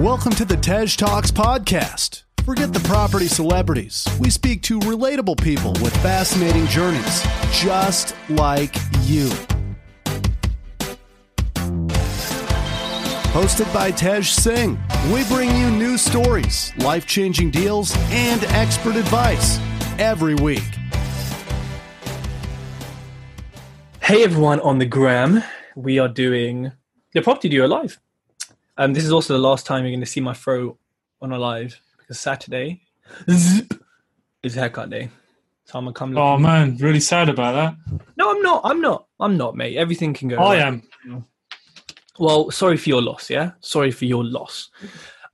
Welcome to the Tej Talks podcast. Forget the property celebrities. We speak to relatable people with fascinating journeys, just like you. Hosted by Tej Singh, we bring you new stories, life changing deals, and expert advice every week. Hey everyone on the gram, we are doing the property duo live. Um, this is also the last time you're going to see my throw on a live because Saturday zip, is haircut day. So I'm gonna come. Oh man, really sad about that. No, I'm not. I'm not. I'm not, mate. Everything can go. I right. am. Well, sorry for your loss. Yeah, sorry for your loss.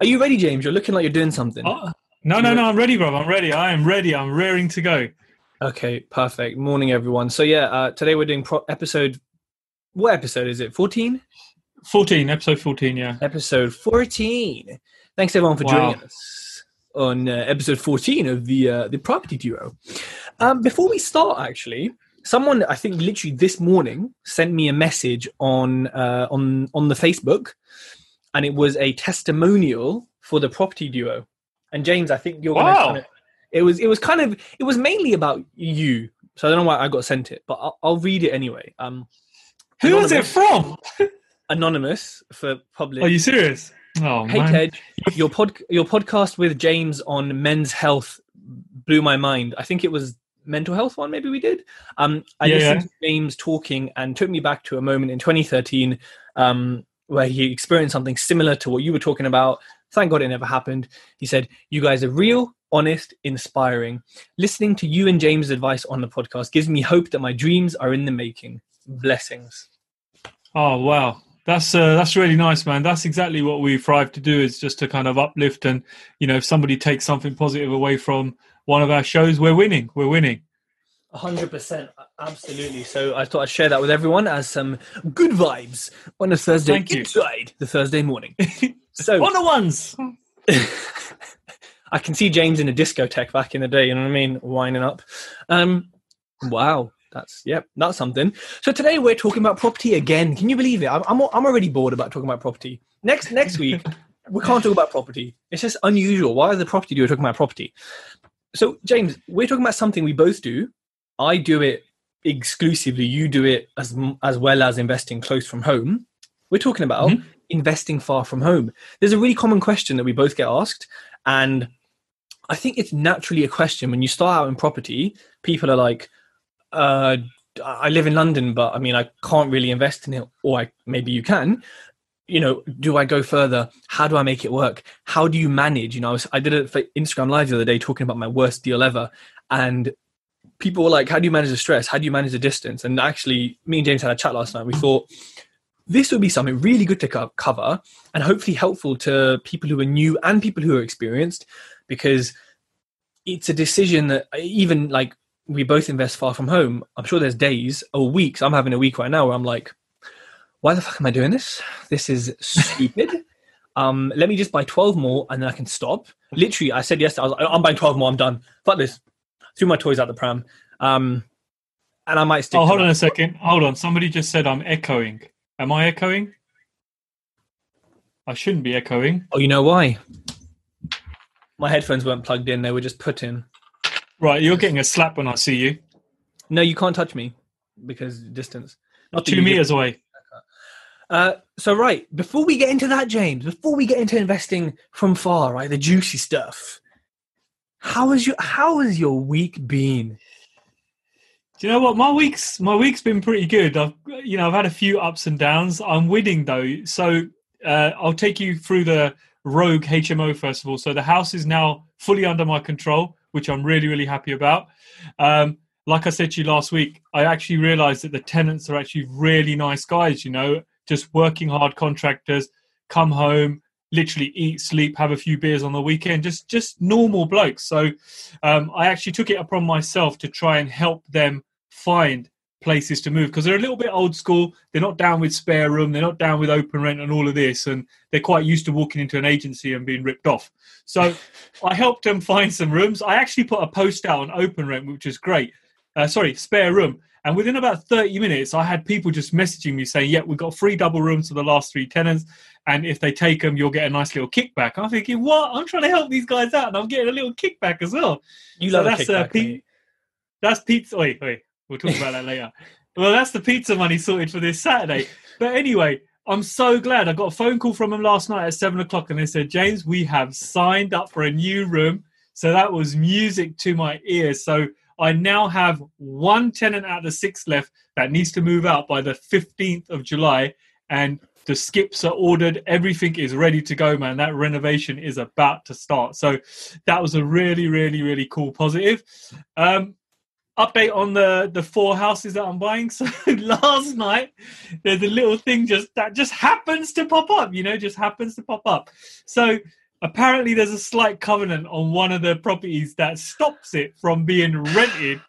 Are you ready, James? You're looking like you're doing something. Oh, no, no, no. I'm ready, bro. I'm ready. I am ready. I'm rearing to go. Okay, perfect. Morning, everyone. So yeah, uh, today we're doing pro- episode. What episode is it? Fourteen. 14, episode 14. Yeah. episode 14. Thanks everyone for Wow. joining us on uh, episode 14 of the uh, the property duo. Um, before we start, actually, someone I think literally this morning sent me a message on uh, on on the Facebook, and it was a testimonial for the property duo. And James, I think you're gonna Wow. it was it was kind of it was mainly about you. So I don't know why I got sent it, but I'll, I'll read it anyway. Um, Who is it from? anonymous for public. Are you serious? Oh Hey man. Tej, your pod your podcast with James on men's health blew my mind. I think it was mental health one maybe we did. Um I Yeah, listened yeah. to James talking and took me back to a moment in 2013 um where he experienced something similar to what you were talking about. Thank God it never happened. He said, "You guys are real, honest, inspiring. Listening to you and James' advice on the podcast gives me hope that my dreams are in the making. Blessings." Oh wow. That's uh, that's really nice, man. That's exactly what we thrive to do is just to kind of uplift and you know if somebody takes something positive away from one of our shows, we're winning. We're winning. A hundred percent, absolutely. So I thought I'd share that with everyone as some good vibes on a Thursday Thank you. the Thursday morning. So On the ones. I can see James in a discotheque back in the day. You know what I mean, winding up. Um, wow, that's yep, that's something. So today we're talking about property again. Can you believe it? I'm I'm, I'm already bored about talking about property. Next next week we can't talk about property. It's just unusual. Why is the property duo talking about property? So James, we're talking about something we both do. I do it exclusively. You do it as as well as investing close from home. We're talking about Mhm. investing far from home. There's a really common question that we both get asked, and I think it's naturally a question when you start out in property. People are like, uh, "I live in London, but I mean, I can't really invest in it, or I, maybe you can." You know, do I go further? How do I make it work? How do you manage? You know, I, was, I did it for Instagram Live the other day talking about my worst deal ever, and people were like, "How do you manage the stress? How do you manage the distance?" And actually, me and James had a chat last night. We thought this would be something really good to co- cover and hopefully helpful to people who are new and people who are experienced because it's a decision that even like we both invest far from home. I'm sure there's days or weeks. I'm having a week right now where I'm like, why the fuck am I doing this? This is stupid. um, let me just buy 12 more and then I can stop. Literally, I said yesterday, I was like, I'm buying 12 more. I'm done. Fuck this. Threw my toys out the pram. Um, and I might stick. Oh, hold that. on a second. Hold on. Somebody just said I'm echoing. Am I echoing? I shouldn't be echoing. Oh, you know why? My headphones weren't plugged in; they were just put in. Right, you're getting a slap when I see you. No, you can't touch me because distance. Not Two meters away. Uh, so right before we get into that, James, before we get into investing from far, right, the juicy stuff. How has your How has your week been? Do you know what? My week's my week's been pretty good. I've you know I've had a few ups and downs. I'm winning though, so uh, I'll take you through the Rogue HMO first of all. So the house is now fully under my control, which I'm really really happy about. Um, like I said to you last week, I actually realised that the tenants are actually really nice guys. You know, just working hard contractors. Come home, literally eat, sleep, have a few beers on the weekend. Just just normal blokes. So um, I actually took it upon myself to try and help them find places to move because they're a little bit old school. They're not down with SpareRoom. They're not down with OpenRent and all of this, and they're quite used to walking into an agency and being ripped off. So I helped them find some rooms. I actually put a post out on OpenRent, which is great. Uh, sorry, SpareRoom. And within about 30 minutes, I had people just messaging me saying, "Yeah, we've got free double rooms for the last three tenants, and if they take them, you'll get a nice little kickback." I'm thinking, "What? I'm trying to help these guys out, and I'm getting a little kickback as well." You So love that's, uh, Pete- mate. That's pizza. Wait, wait. We'll talk about that later. Well, that's the pizza money sorted for this Saturday. But anyway, I'm so glad. I got a phone call from them last night at seven o'clock, and they said, James, we have signed up for a new room. So that was music to my ears. So I now have one tenant out of the six left that needs to move out by the 15th of July. And the skips are ordered. Everything is ready to go, man. That renovation is about to start. So that was a really, really, really cool positive. Um, update on the the four houses that I'm buying. So last night there's a little thing just that just happens to pop up, you know, just happens to pop up. So apparently there's a slight covenant on one of the properties that stops it from being rented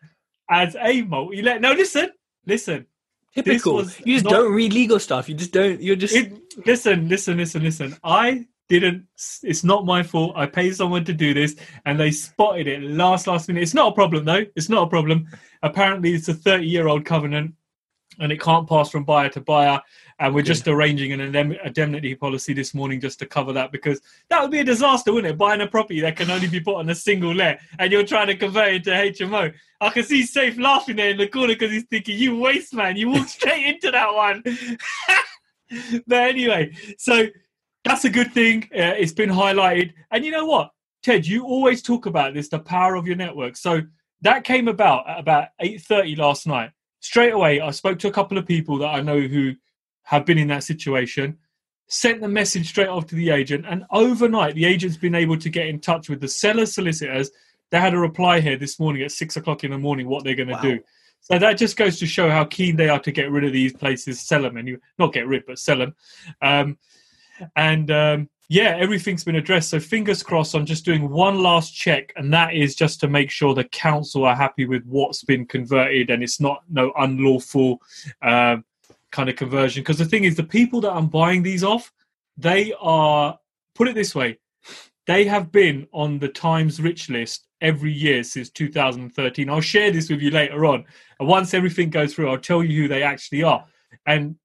as a multi-let. No, listen, listen. Typical. You just not- don't read legal stuff. You just don't. You're just. It, listen, listen, listen, listen. I didn't. It's not my fault. I paid someone to do this, and they spotted it last last minute. It's not a problem though. It's not a problem. Apparently, it's a thirty year old covenant, and it can't pass from buyer to buyer. And we're just arranging an indemnity policy this morning just to cover that because that would be a disaster, wouldn't it? Buying a property that can only be put on a single let, and you're trying to convert it to HMO. I can see Safe laughing there in the corner because he's thinking, "You waste man! You walked straight into that one." but anyway, so that's a good thing. Uh, it's been highlighted, and you know what, Tej, you always talk about this—the power of your network. So that came about at about eight thirty last night. Straight away, I spoke to a couple of people that I know who have been in that situation. Sent the message straight off to the agent, and overnight, the agent's been able to get in touch with the seller solicitors. They had a reply here this morning at six o'clock in the morning what they're going to Wow. do. So that just goes to show how keen they are to get rid of these places, sell them, and you not get rid, but sell them. Um, and um, yeah, everything's been addressed. So fingers crossed. I'm just doing one last check, and that is just to make sure the council are happy with what's been converted, and it's not no unlawful um, kind of conversion. Because the thing is, the people that I'm buying these off, they are put it this way, they have been on the Times Rich list every year since 2013. I'll share this with you later on. And once everything goes through, I'll tell you who they actually are. And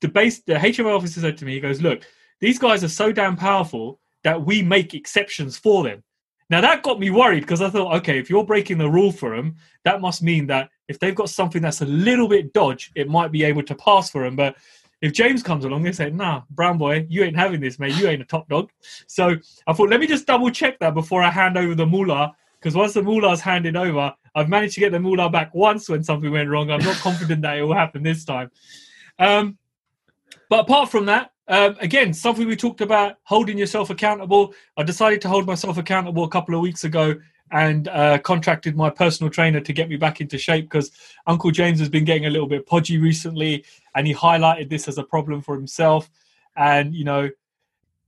the base, the HMO officer said to me, he goes, "Look, these guys are so damn powerful that we make exceptions for them." Now that got me worried because I thought, okay, if you're breaking the rule for them, that must mean that if they've got something that's a little bit dodge, it might be able to pass for them. But if James comes along, they say, "Nah, brown boy, you ain't having this, mate. You ain't a top dog." So I thought, let me just double check that before I hand over the moolah. Because once the moolah's handed over, I've managed to get the moolah back once when something went wrong. I'm not confident that it will happen this time. Um, but apart from that, um, again, something we talked about holding yourself accountable. I decided to hold myself accountable a couple of weeks ago and uh, contracted my personal trainer to get me back into shape because Uncle James has been getting a little bit podgy recently, and he highlighted this as a problem for himself. And you know,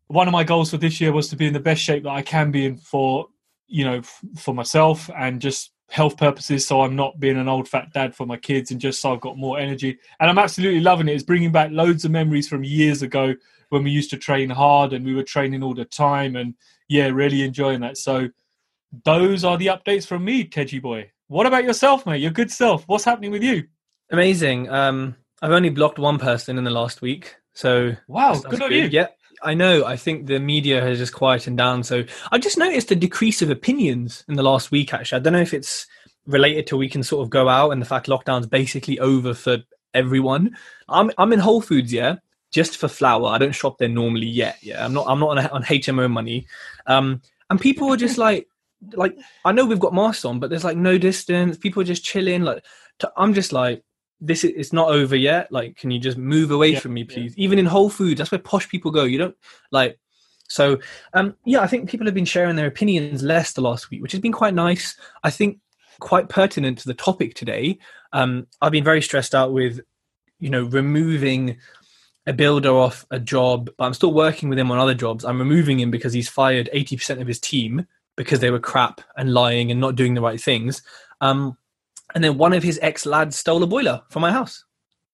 one of my goals for this year was to be in the best shape that I can be in for you know f- for myself and just health purposes so i'm not being an old fat dad for my kids and just so i've got more energy. And i'm absolutely loving it. It's bringing back loads of memories from years ago when we used to train hard and we were training all the time and yeah really enjoying that. So those are the updates from me tedgy boy. What about yourself mate? Your good self. What's happening with you? Amazing. Um, I've only blocked one person in the last week, so wow good on you. Yeah, I know. I think the media has just quietened down. So I just noticed a decrease of opinions in the last week. Actually, I don't know if it's related to we can sort of go out and the fact lockdown's basically over for everyone. I'm I'm in Whole Foods, yeah, just for flour. I don't shop there normally yet. Yeah, I'm not I'm not on, on HMO money. Um, and people are just like like I know we've got masks on, but there's like no distance. People are just chilling. Like I'm just like this is it's not over yet. Like, can you just move away Yeah, from me, yeah. please? Even in Whole Foods, that's where posh people go. You don't like. So, um, yeah, I think people have been sharing their opinions less the last week, which has been quite nice. I think quite pertinent to the topic today. Um, I've been very stressed out with, you know, removing a builder off a job, but I'm still working with him on other jobs. I'm removing him because he's fired 80% of his team because they were crap and lying and not doing the right things. Um, and then one of his ex lads stole a boiler from my house.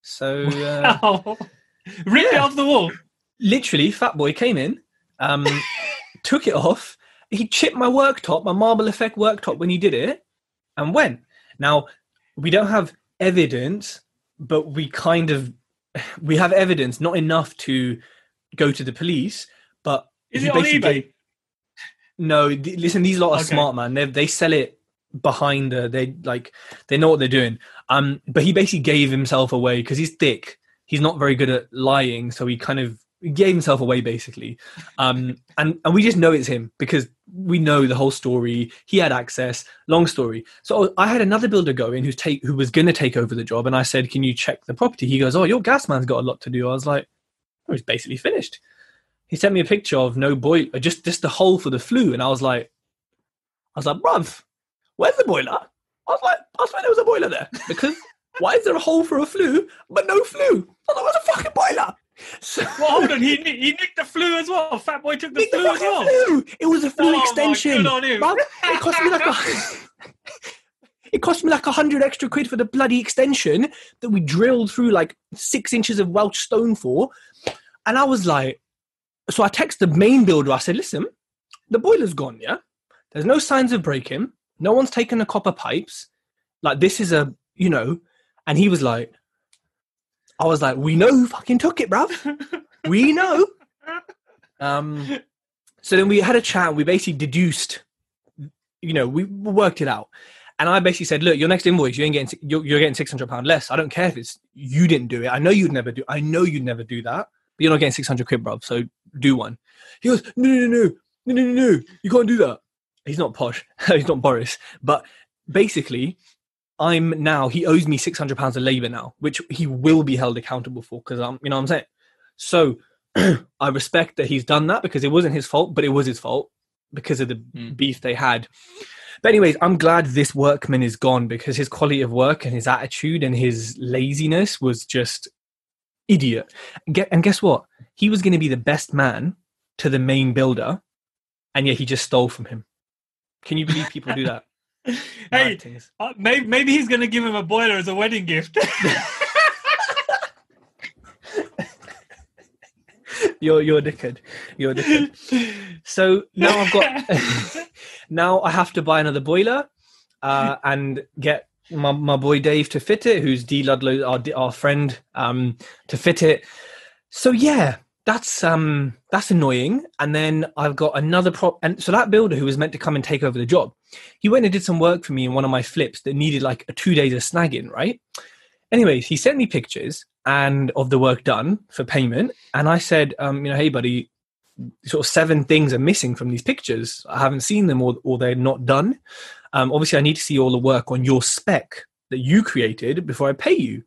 So uh, rip it Yeah. off the wall literally, Fat Boy came in, um, took it off. He chipped my worktop, my marble effect worktop when he did it, and went. Now we don't have evidence, but we kind of we have evidence, not enough to go to the police. But Is it on eBay? gave- no, th- listen, these lot are Okay. smart, man. They they sell it behind. Uh, they like they know what they're doing. Um, but he basically gave himself away because he's thick. He's not very good at lying, so he kind of gave himself away basically. Um, and and we just know it's him because we know the whole story. He had access. Long story. So I had another builder go in who's take who was going to take over the job, and I said, "Can you check the property?" He goes, "Oh, your gas man's got a lot to do." I was like, "Oh, he's basically finished." He sent me a picture of no boiler, just just the hole for the flue, and I was like, I was like, bruv, where's the boiler? I was like, I swear there was a boiler there because why is there a hole for a flue but no flue? I was like, where's a fucking boiler? So, Well, hold on. He he nicked the flue as well. Fat boy took the Nick, the flue as well. flue. It was a flue Oh extension. good on him. bruv. It cost me like a. It cost me like a hundred extra quid for the bloody extension that we drilled through like six inches of Welsh stone for, and I was like, so I texted the main builder. I said, "Listen, the boiler's gone. Yeah, there's no signs of breaking. No one's taken the copper pipes. Like this is a, you know." And he was like, "I was like, we know who fucking took it, bruv. We know." Um, so then we had a chat. We basically deduced, you know, we worked it out. And I basically said, "Look, your next invoice, you ain't getting, you're, you're getting six hundred pound less. I don't care if it's you didn't do it. I know you'd never do. I know you'd never do that. But you're not getting six hundred quid, bruv. So do one." He goes, "No, no, no, no, no, no, no, no. You can't do that." He's not posh. He's not Boris. But basically, I'm now. He owes me six hundred pounds of labour now, which he will be held accountable for because I'm. You know what I'm saying? So I respect that he's done that because it wasn't his fault, but it was his fault because of the Hmm. beef they had. But anyways, I'm glad this workman is gone because his quality of work and his attitude and his laziness was just idiot. Get, and guess what? He was going to be the best man to the main builder, and yet he just stole from him. Can you believe people do that? hey, uh, maybe maybe he's going to give him a boiler as a wedding gift. you're you're dickhead. You're a dickhead. So now I've got now I have to buy another boiler uh, and get my, my boy Dave to fit it, who's D Ludlow, our our friend, um, to fit it. So yeah, that's um that's annoying. And then I've got another prop, and so that builder who was meant to come and take over the job, he went and did some work for me in one of my flips that needed like a two days of snagging, right? Anyways, he sent me pictures and of the work done for payment, and I said, um, you know, hey buddy, sort of seven things are missing from these pictures. I haven't seen them or, or they're not done. Um, obviously, I need to see all the work on your spec that you created before I pay you.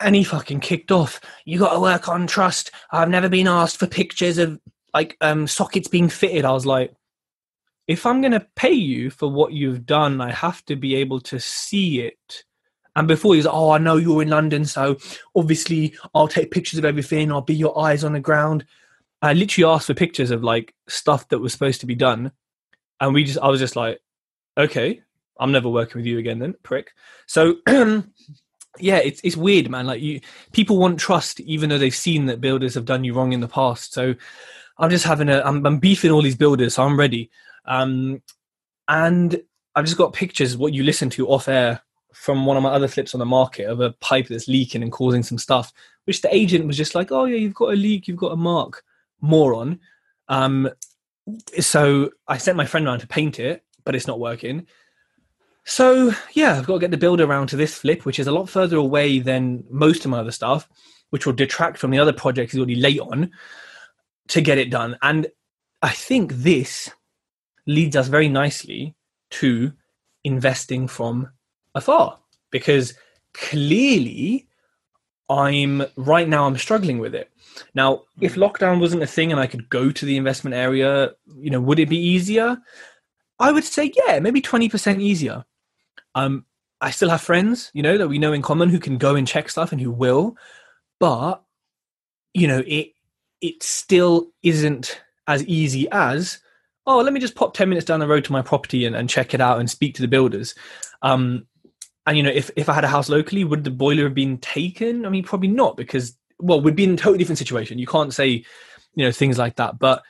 And he fucking kicked off. You got to work on trust. I've never been asked for pictures of like um, sockets being fitted. I was like, if I'm going to pay you for what you've done, I have to be able to see it. And before he was, like, oh, I know you're in London, so obviously I'll take pictures of everything. I'll be your eyes on the ground. I literally asked for pictures of like stuff that was supposed to be done, and we just I was just like, okay, I'm never working with you again then, prick. So yeah, it's it's weird, man. Like you, people want trust even though they've seen that builders have done you wrong in the past. So I'm just having a I'm, I'm beefing all these builders, so I'm ready. Um, and I've just got pictures what you listen to off air from one of my other flips on the market of a pipe that's leaking and causing some stuff, which the agent was just like, oh yeah, you've got a leak, you've got a mark moron. Um, so I sent my friend around to paint it, but it's not working. So yeah, I've got to get the build around to this flip, which is a lot further away than most of my other stuff, which will detract from the other projects he's already late on to get it done. And I think this leads us very nicely to investing from afar because clearly I'm right now I'm struggling with it. Now, if hmm. lockdown wasn't a thing and I could go to the investment area, you know, would it be easier? I would say, yeah, maybe 20% easier. Um, I still have friends, you know, that we know in common who can go and check stuff and who will, but you know, it it still isn't as easy as, oh, let me just pop 10 minutes down the road to my property and, and check it out and speak to the builders. Um, and you know, if, if I had a house locally, would the boiler have been taken? I mean, probably not because well, we'd be in a totally different situation. You can't say, you know, things like that. But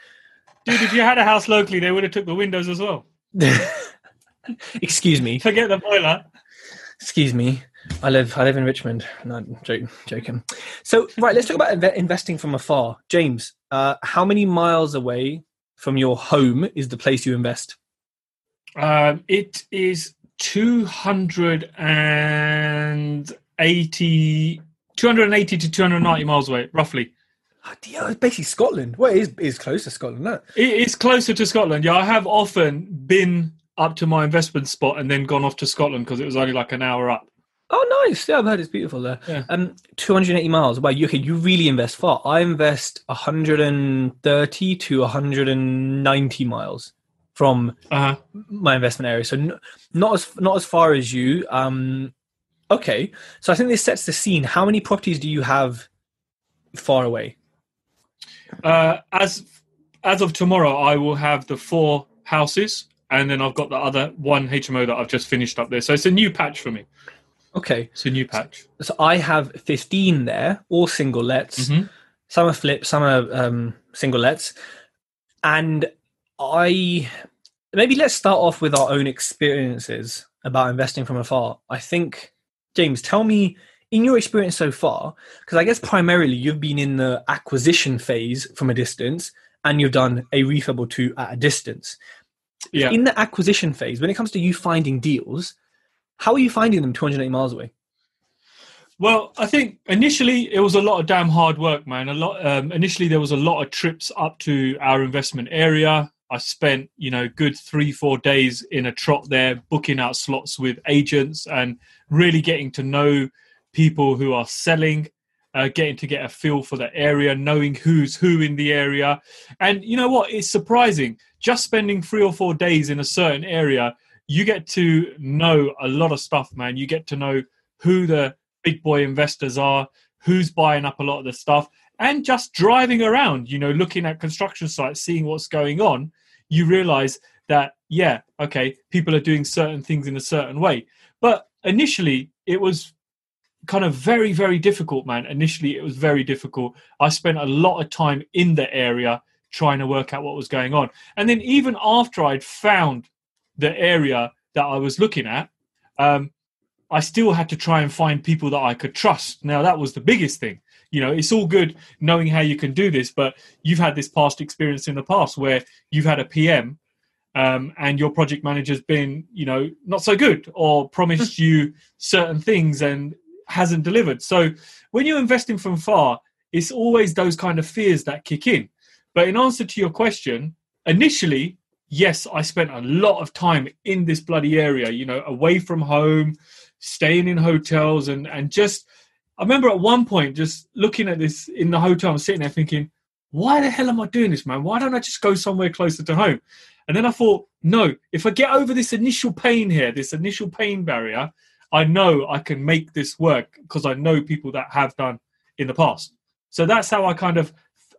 Dude, if you had a house locally, they would have took the windows as well. excuse me, Forget the boiler. Excuse me. I live I live in Richmond. No, joking. joking. So right, let's talk about inve- investing from afar. James, uh, how many miles away from your home is the place you invest? Um, it is 280, 280 to 290 miles away, roughly. Oh, yeah, it's basically Scotland. Well, it is, it is close to Scotland, no? It is closer to Scotland. Yeah, I have often been up to my investment spot and then gone off to Scotland because it was only like an hour up. Oh, nice. Yeah, I've heard it's beautiful there. Yeah. Um, 280 miles. Wow, you, okay, you really invest far. I invest 130 to 190 miles from Uh-huh. my investment area. So n- not as not as far as you. Um, okay, so I think this sets the scene. How many properties do you have far away? Uh, as as of tomorrow, I will have the four houses, and then I've got the other one HMO that I've just finished up there. So it's a new patch for me. Okay, It's a new patch. so I have 15 there, all single lets. Mhm. Some are flips, some are um, single lets, and I maybe let's start off with our own experiences about investing from afar. I think James, tell me in your experience so far, because I guess primarily you've been in the acquisition phase from a distance, and you've done a refurb or two at a distance. Yeah. In the acquisition phase, when it comes to you finding deals, how are you finding them 280 miles away? Well, I think initially it was a lot of damn hard work, man. A lot. Um, initially, there was a lot of trips up to our investment area. I spent, you know, good three, four days in a trot there, booking out slots with agents and really getting to know people who are selling, uh, getting to get a feel for the area, knowing who's who in the area. And you know what? It's surprising. Just spending three or four days in a certain area, you get to know a lot of stuff, man. You get to know who the big boy investors are, who's buying up a lot of the stuff, and just driving around, you know, looking at construction sites, seeing what's going on, you realize that, yeah, okay, people are doing certain things in a certain way. But initially, it was kind of very, very difficult, man. Initially, it was very difficult. I spent a lot of time in the area trying to work out what was going on. And then, even after I'd found the area that I was looking at, um, I still had to try and find people that I could trust. Now that was the biggest thing. You know, it's all good knowing how you can do this, but you've had this past experience in the past where you've had a PM um, and your project manager's been, you know, not so good or promised you certain things and hasn't delivered. So when you're investing from far, it's always those kind of fears that kick in. But in answer to your question, initially, yes, I spent a lot of time in this bloody area, you know, away from home, staying in hotels and and just I remember at one point just looking at this in the hotel, I'm sitting there thinking, why the hell am I doing this, man? Why don't I just go somewhere closer to home? And then I thought, no, if I get over this initial pain here, this initial pain barrier, I know I can make this work because I know people that have done in the past. So that's how I kind of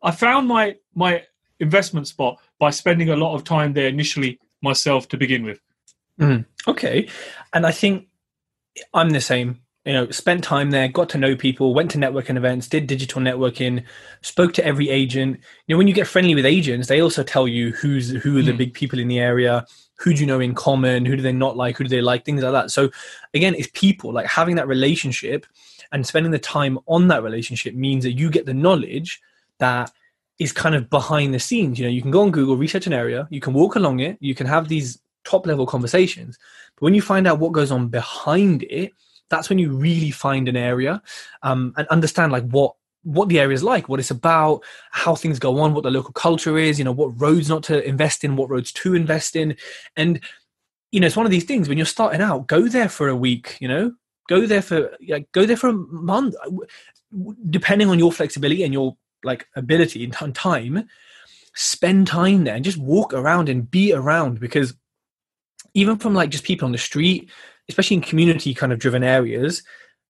I found my my investment spot by spending a lot of time there initially myself to begin with. Okay. And I think I'm the same. You know, spent time there, got to know people, went to networking events, did digital networking, spoke to every agent. You know, when you get friendly with agents, they also tell you who's who are the Mm. big people in the area, who do you know in common, who do they not like, who do they like, things like that. So again, it's people like having that relationship and spending the time on that relationship means that you get the knowledge that is kind of behind the scenes. You know, you can go on Google, research an area, you can walk along it, you can have these top level conversations. But when you find out what goes on behind it, that's when you really find an area um, and understand like what what the area is like, what it's about, how things go on, what the local culture is, you know, what roads not to invest in, what roads to invest in. And, you know, it's one of these things when you're starting out, go there for a week, you know, go there for, like, go there for a month, depending on your flexibility and your like ability and time, spend time there and just walk around and be around because even from like just people on the street, especially in community kind of driven areas,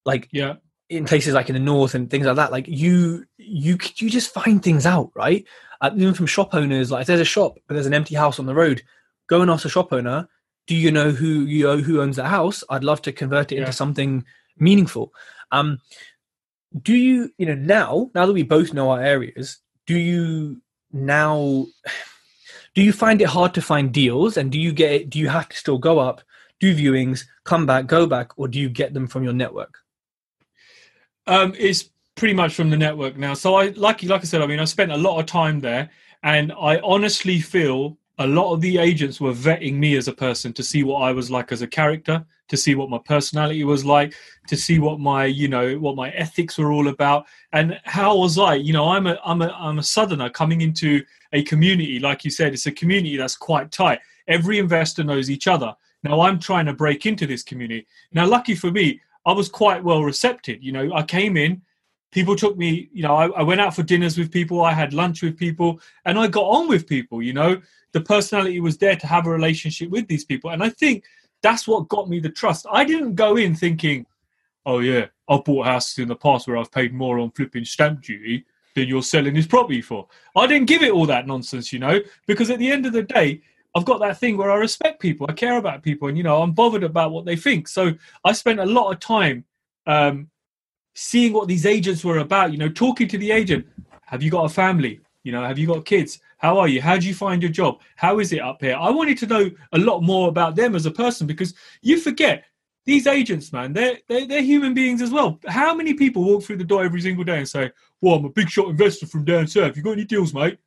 like Yeah. in places like in the north and things like that, like you you you just find things out, right? Uh, even from shop owners, like if there's a shop but there's an empty house on the road, go and ask the shop owner, do you know who you know who owns the house? I'd love to convert it Yeah. into something meaningful. Um, do you you know now now that we both know our areas, do you now do you find it hard to find deals and do you get do you have to still go up do viewings, come back, go back, or do you get them from your network? Um, it's pretty much from the network now. So I, like, like I said, I mean, I spent a lot of time there, and I honestly feel a lot of the agents were vetting me as a person to see what I was like as a character, to see what my personality was like, to see what my, you know, what my ethics were all about, and how was I? You know, I'm a, I'm a, I'm a southerner coming into a community, like you said, it's a community that's quite tight. Every investor knows each other. Now I'm trying to break into this community. Now, lucky for me, I was quite well recepted. You know, I came in, people took me, you know, I, I went out for dinners with people, I had lunch with people, and I got on with people. You know, the personality was there to have a relationship with these people, and I think that's what got me the trust. I didn't go in thinking, oh yeah, I've bought houses in the past where I've paid more on flipping stamp duty than you're selling this property for. I didn't give it all that nonsense, you know, because at the end of the day, I've got that thing where I respect people, I care about people, and you know, I'm bothered about what they think. So I spent a lot of time um, seeing what these agents were about. You know, talking to the agent. Have you got a family? You know, have you got kids? How are you? How do you find your job? How is it up here? I wanted to know a lot more about them as a person because you forget these agents, man, they're, they're, they're human beings as well. How many people walk through the door every single day and say, Well, I'm a big shot investor from down south. You got any deals, mate?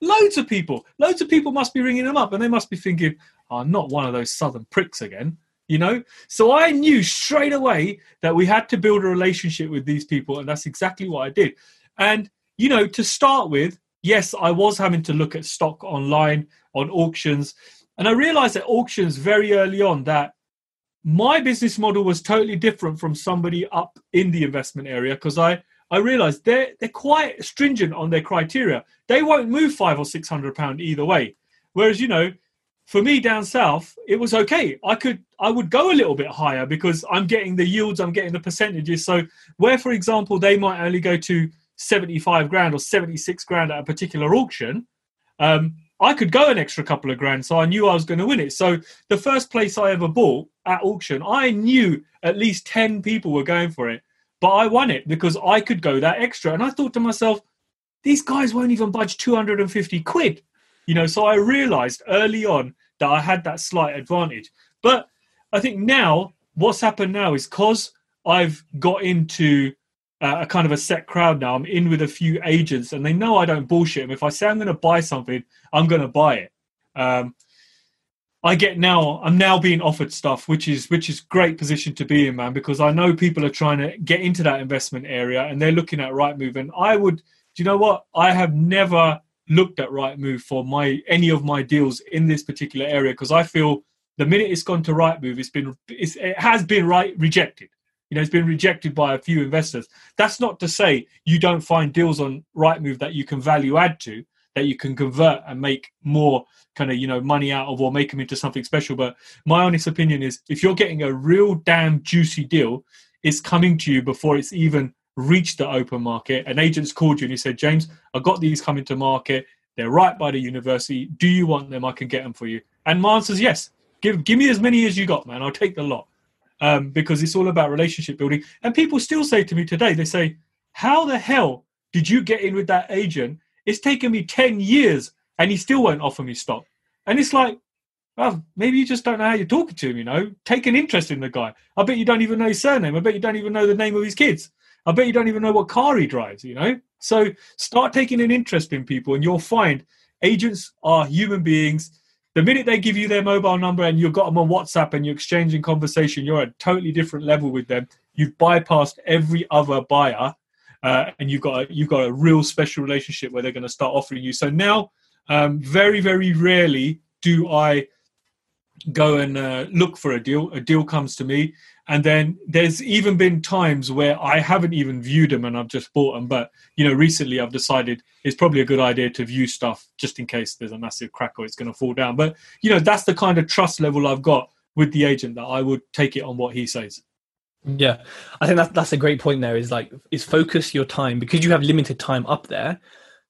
Loads of people. Loads of people must be ringing them up and they must be thinking, oh, I'm not one of those southern pricks again. You know? So I knew straight away that we had to build a relationship with these people, and that's exactly what I did. And, you know, to start with, yes, I was having to look at stock online on auctions. And I realized at auctions very early on that my business model was totally different from somebody up in the investment area because I, I realized they're they're quite stringent on their criteria. They won't move five or six hundred pound either way. Whereas, you know, for me down south, it was okay. I could I would go a little bit higher because I'm getting the yields, I'm getting the percentages. So where, for example, they might only go to 75 grand or 76 grand at a particular auction, um, I could go an extra couple of grand. So I knew I was going to win it. So the first place I ever bought at auction, I knew at least 10 people were going for it, but I won it because I could go that extra. And I thought to myself, these guys won't even budge 250 quid. You know, so I realized early on that I had that slight advantage. But I think now what's happened now is because I've got into uh, a kind of a set crowd now. I'm in with a few agents, and they know I don't bullshit them. If I say I'm going to buy something, I'm going to buy it. Um, I get now. I'm now being offered stuff, which is which is great position to be in, man. Because I know people are trying to get into that investment area, and they're looking at Rightmove. And I would, do you know what? I have never looked at Rightmove for my any of my deals in this particular area because I feel the minute it's gone to Rightmove, it's been it's, it has been right rejected. You know, it's been rejected by a few investors. That's not to say you don't find deals on Rightmove that you can value add to, that you can convert and make more kind of you know money out of, or make them into something special. But my honest opinion is, if you're getting a real damn juicy deal, it's coming to you before it's even reached the open market. An agent's called you and he said, James, I got these coming to market. They're right by the university. Do you want them? I can get them for you. And my answer is yes. Give give me as many as you got, man. I'll take the lot um, because it's all about relationship building. And people still say to me today, they say, "How the hell did you get in with that agent? It's taken me ten years, and he still won't offer me stock." And it's like, well, maybe you just don't know how you're talking to him. You know, take an interest in the guy. I bet you don't even know his surname. I bet you don't even know the name of his kids. I bet you don't even know what car he drives. You know, so start taking an interest in people, and you'll find agents are human beings the minute they give you their mobile number and you've got them on WhatsApp and you're exchanging conversation, you're at a totally different level with them. You've bypassed every other buyer, uh, and you've got a, you've got a real special relationship where they're going to start offering you. So now, um, very very rarely do I go and uh, look for a deal. A deal comes to me, and then there's even been times where I haven't even viewed them and I've just bought them. But you know, recently I've decided it's probably a good idea to view stuff just in case there's a massive crack or it's going to fall down. But you know, that's the kind of trust level I've got with the agent that I would take it on what he says. Yeah, I think that's that's a great point. There is like is focus your time because you have limited time up there.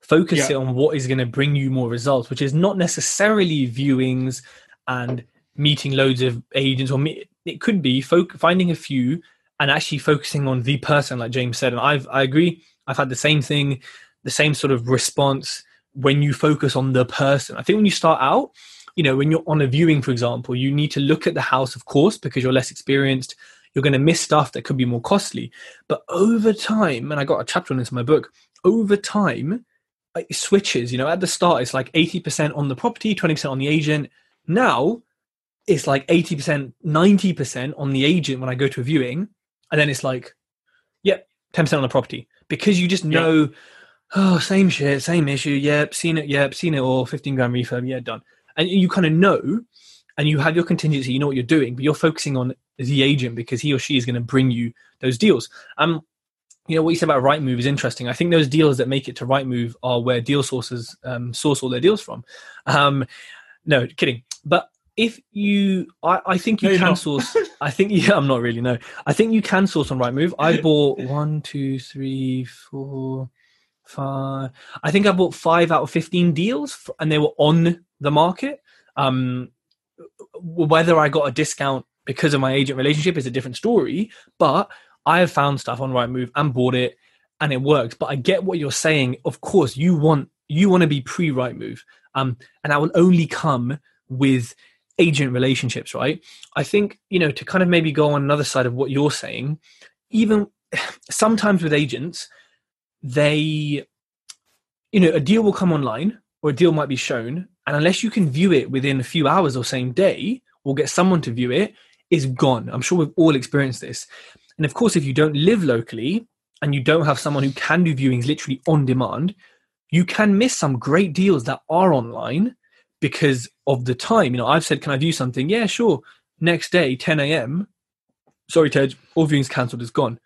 Focus yeah. it on what is going to bring you more results, which is not necessarily viewings and meeting loads of agents or meet, it could be finding a few and actually focusing on the person like james said and i've i agree i've had the same thing the same sort of response when you focus on the person i think when you start out you know, when you're on a viewing, for example, you need to look at the house, of course, because you're less experienced. You're going to miss stuff that could be more costly. But over time, and I got a chapter on this in my book, over time, it switches. You know, at the start, it's like 80% on the property, 20% on the agent. Now, it's like 80%, 90% on the agent when I go to a viewing. And then it's like, yep, 10% on the property. Because you just know, yeah. oh, same shit, same issue. Yep, seen it. Yep, seen it all. 15 grand refurb. Yeah, done. And you kind of know, and you have your contingency, you know what you're doing, but you're focusing on the agent because he or she is going to bring you those deals. Um, you know what you said about Rightmove is interesting. I think those deals that make it to Rightmove are where deal sources um, source all their deals from. Um, no, kidding. But if you, I, I think you no, can source. I think yeah, I'm not really no. I think you can source on Rightmove. I bought one, two, three, four, five. I think I bought five out of fifteen deals, and they were on the market. Um, whether I got a discount because of my agent relationship is a different story. But I have found stuff on Rightmove and bought it, and it works. But I get what you're saying. Of course, you want you want to be pre Rightmove, um, and that will only come with agent relationships, right? I think, you know, to kind of maybe go on another side of what you're saying, even sometimes with agents, they, you know, a deal will come online or a deal might be shown. And unless you can view it within a few hours or same day, or get someone to view it, is gone. I'm sure we've all experienced this. And of course, if you don't live locally and you don't have someone who can do viewings literally on demand, you can miss some great deals that are online because of the time. You know, I've said, "Can I view something?" Yeah, sure. Next day, 10 a.m. Sorry, Tej. All viewings cancelled. It's gone.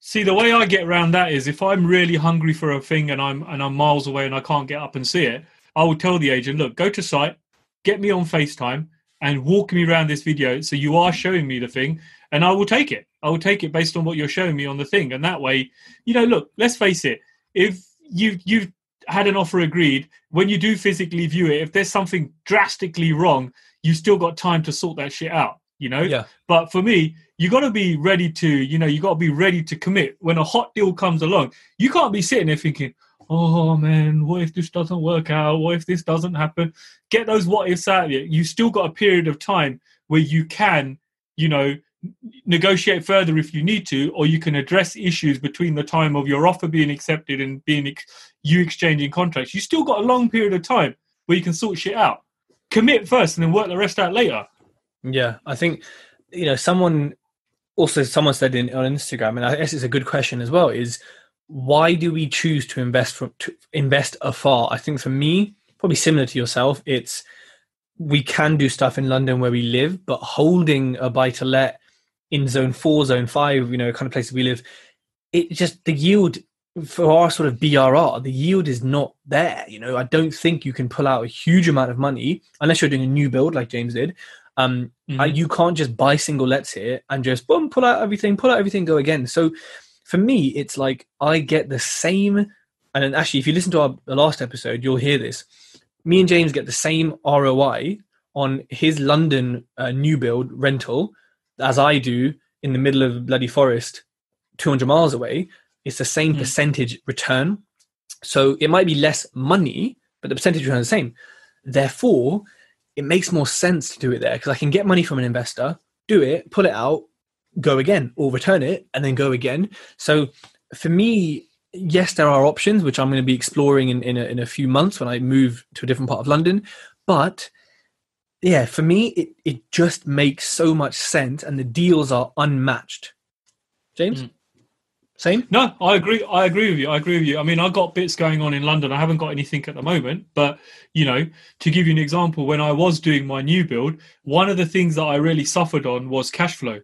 See, the way I get around that is if I'm really hungry for a thing and I'm and I'm miles away and I can't get up and see it, I will tell the agent, "Look, go to site, get me on FaceTime, and walk me around this video. So you are showing me the thing, and I will take it. I will take it based on what you're showing me on the thing, and that way, you know, look, let's face it. If you you've had an offer agreed, when you do physically view it, if there's something drastically wrong, you still got time to sort that shit out, you know? Yeah. But for me, you got to be ready to, you know, you got to be ready to commit. When a hot deal comes along, you can't be sitting there thinking, oh man, what if this doesn't work out? What if this doesn't happen? Get those what ifs out of you. You still got a period of time where you can, you know, negotiate further if you need to, or you can address issues between the time of your offer being accepted and being you exchanging contracts. You still got a long period of time where you can sort shit out. Commit first and then work the rest out later. Yeah, I think you know someone also someone said in, on Instagram, and I guess it's a good question as well. Is why do we choose to invest from to invest afar? I think for me, probably similar to yourself, it's we can do stuff in London where we live, but holding a buy to let in zone four, zone five, you know, kind of places we live, it just the yield for our sort of BRR, the yield is not there. You know, I don't think you can pull out a huge amount of money unless you're doing a new build like James did. Um, mm-hmm. I, you can't just buy single lets here and just boom, pull out everything, pull out everything, go again. So for me, it's like I get the same. And actually, if you listen to our last episode, you'll hear this. Me and James get the same ROI on his London uh, new build rental as I do in the middle of bloody forest, 200 miles away, it's the same mm. percentage return. So it might be less money, but the percentage return is the same. Therefore, it makes more sense to do it there because I can get money from an investor, do it, pull it out, go again, or return it and then go again. So for me, yes, there are options which I'm going to be exploring in, in, a, in a few months when I move to a different part of London. But yeah, for me, it, it just makes so much sense and the deals are unmatched. James? Mm. Same? No, I agree. I agree with you. I agree with you. I mean, I've got bits going on in London. I haven't got anything at the moment, but you know, to give you an example, when I was doing my new build, one of the things that I really suffered on was cash flow,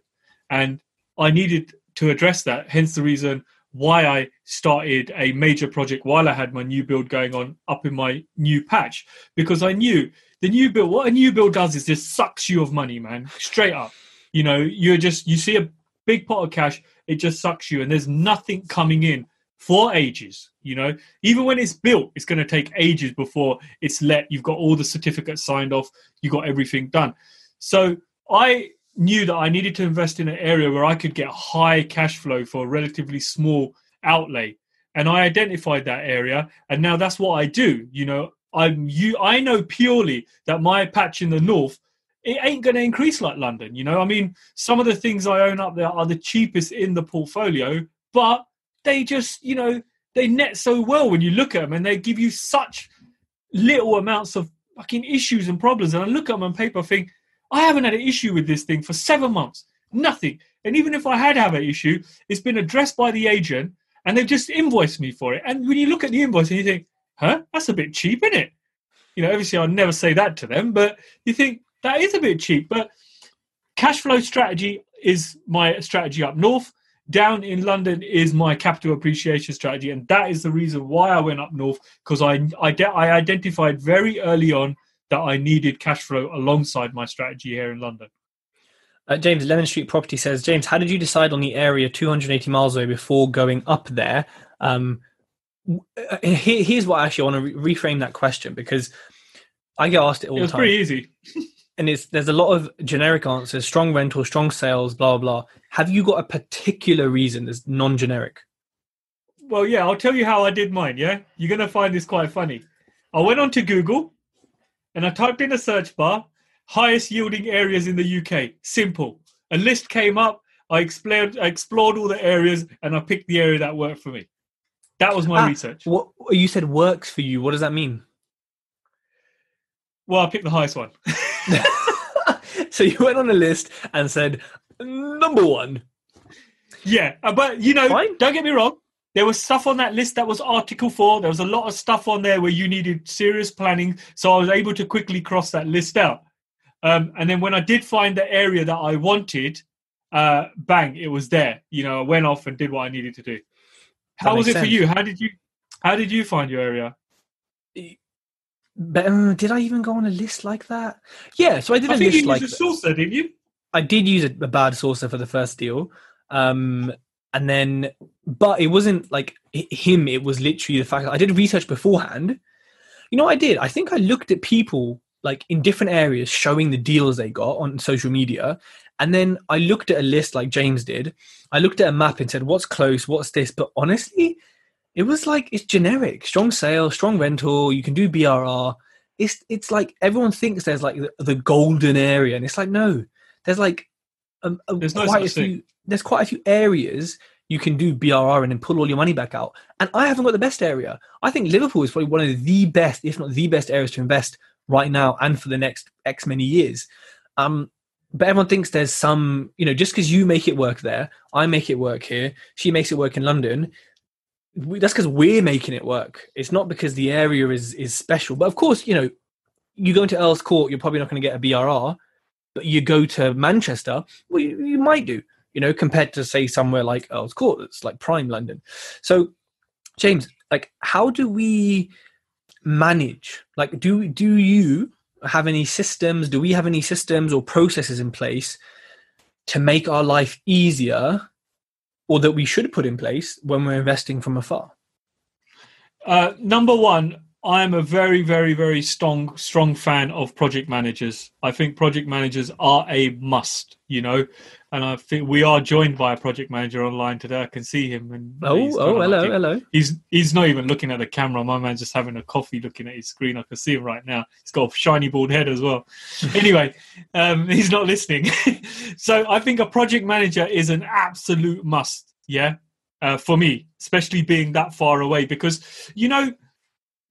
and I needed to address that. Hence the reason why I started a major project while I had my new build going on up in my new patch because I knew the new build. What a new build does is just sucks you of money, man. Straight up. You know, you're just you see a big pot of cash, it just sucks you, and there's nothing coming in for ages. You know, even when it's built, it's going to take ages before it's let. You've got all the certificates signed off. You got everything done. So I knew that I needed to invest in an area where I could get high cash flow for a relatively small outlay. And I identified that area, and now that's what I do. You know, I'm you. I know purely that my patch in the north it ain't going to increase like London. You know, I mean, some of the things I own up there are the cheapest in the portfolio, but they just, you know, they net so well when you look at them and they give you such little amounts of fucking issues and problems. And I look at them on paper, I think, I haven't had an issue with this thing for seven months, nothing. And even if I had have an issue, it's been addressed by the agent and they've just invoiced me for it. And when you look at the invoice and you think, huh, that's a bit cheap, isn't it? You know, obviously I'll never say that to them, but you think, that is a bit cheap. But cash flow strategy is my strategy up north. Down in London is my capital appreciation strategy, and that is the reason why I went up north because I I, de- I identified very early on that I needed cash flow alongside my strategy here in London. Uh, James Lemon Street Property says, James, how did you decide on the area 280 miles away before going up there? Um, uh, here, here's what I actually want to re- reframe that question because I get asked it all it the time. It's pretty easy. and it's there's a lot of generic answers strong rental strong sales blah blah blah. Have you got a particular reason that's non-generic? Well yeah i'll tell you how i did mine yeah? You're gonna find this quite funny. I went on to google and i typed in a search bar highest yielding areas in the uk simple. A list came up. I explored i explored all the areas and i picked the area that worked for me. That was my Ah, research. what you said works for you. What does that mean? Well i picked the highest one so you went on a list and said number one Yeah, uh, but you know, Fine. don't get me wrong. There was stuff on that list that was Article Four. There was a lot of stuff on there where you needed serious planning, so I was able to quickly cross that list out. Um, and then when I did find the area that I wanted, uh, bang, it was there. You know, I went off and did what I needed to do. How was it makes for you? How did you? How did you find your area? But uh, did i even go on a list like that yeah so i did a I think list you like used a sourcer, didn't you? I did use a, a bad sourcer for the first deal. Um, and then, but it wasn't like him, it was literally the fact that I did research beforehand. You know what I did? I think I looked at people like in different areas showing the deals they got on social media. And then I looked at a list like James did. I looked at a map and said, what's close? What's this? But honestly, it was like, it's generic strong sale, strong rental. You can do BRR. It's, it's like everyone thinks there's like the, the golden area. And it's like, no, there's like um, a, There's no quite a such thing. few. There's quite a few areas you can do BRR and then pull all your money back out. And I haven't got the best area. I think Liverpool is probably one of the best, if not the best, areas to invest right now and for the next X many years. Um, but everyone thinks there's some, you know, just because you make it work there, I make it work here, she makes it work in London. We, that's because we're making it work. It's not because the area is is special. But of course, you know, you go into Earl's Court, you're probably not going to get a BRR but you go to Manchester, well, you, you might do, you know, compared to say somewhere like Earl's Court, that's like prime London. So, James, like, how do we manage? Like, do do you have any systems? Do we have any systems or processes in place to make our life easier, or that we should put in place when we're investing from afar? Uh, number one, I am a very, very, very strong, strong fan of project managers. I think project managers are a must, you know, and I think we are joined by a project manager online today. I can see him, and Oh, oh, hello, like- hello. He's he's not even looking at the camera. My man's just having a coffee, looking at his screen. I can see him right now. He's got a shiny bald head as well. anyway, um, he's not listening. so I think a project manager is an absolute must. Yeah, uh, for me, especially being that far away, because you know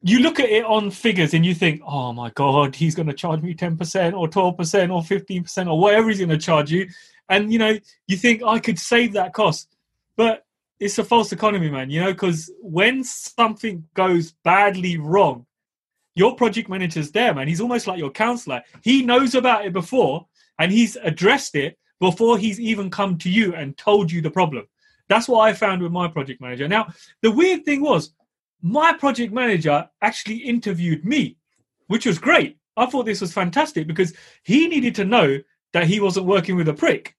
you look at it on figures and you think, oh my God, he's going to charge me 10% or 12% or 15% or whatever he's going to charge you. And, you know, you think oh, I could save that cost. But it's a false economy, man, you know, because when something goes badly wrong, your project manager's there, man. He's almost like your counselor. He knows about it before and he's addressed it before he's even come to you and told you the problem. That's what I found with my project manager. Now, the weird thing was, my project manager actually interviewed me, which was great. I thought this was fantastic because he needed to know that he wasn't working with a prick.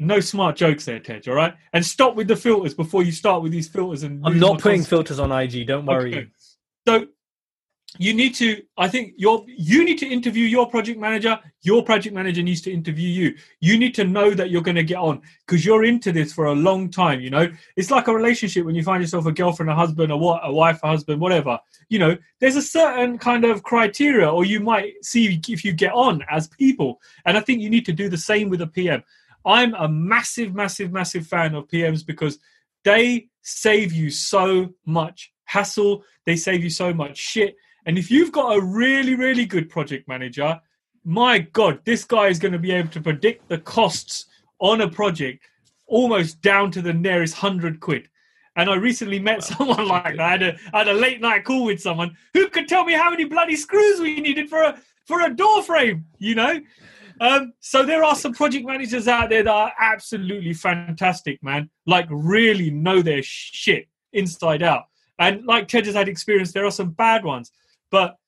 No smart jokes there, Tej, all right? And stop with the filters before you start with these filters. And I'm not putting filters on IG. Don't worry. Okay. So you need to i think your you need to interview your project manager. Your project manager needs to interview you. You need to know that you're going to get on because you're into this for a long time you know? It's like a relationship when you find yourself a girlfriend a husband a what a wife a husband whatever. You know there's a certain kind of criteria or you might see if you get on as people. And i think you need to do the same with a pm i'm a massive massive massive fan of pms because they save you so much hassle. They save you so much shit and if you've got a really, really good project manager, my God, this guy is going to be able to predict the costs on a project almost down to the nearest hundred quid. And I recently met someone like that. I had, a, I had a late night call with someone who could tell me how many bloody screws we needed for a for a door frame, you know? Um, so there are some project managers out there that are absolutely fantastic, man. Like really know their shit inside out. And like Tej has had experience, there are some bad ones. But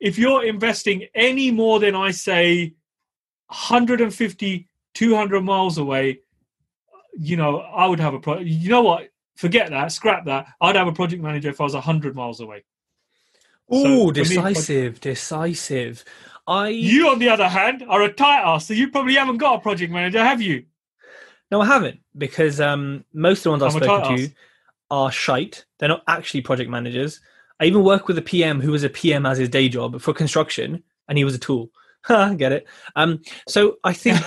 if you're investing any more than I say 150, 200 miles away, you know, I would have a pro. You know what? Forget that. Scrap that. I'd have a project manager if I was 100 miles away. Oh, so decisive, me, decisive. I. You, on the other hand, are a tight ass, so you probably haven't got a project manager, have you? No, I haven't because um, most of the ones I've spoken to are shite. They're not actually project managers. I even work with a PM who was a PM as his day job for construction, and he was a tool. Get it? Um, so I think,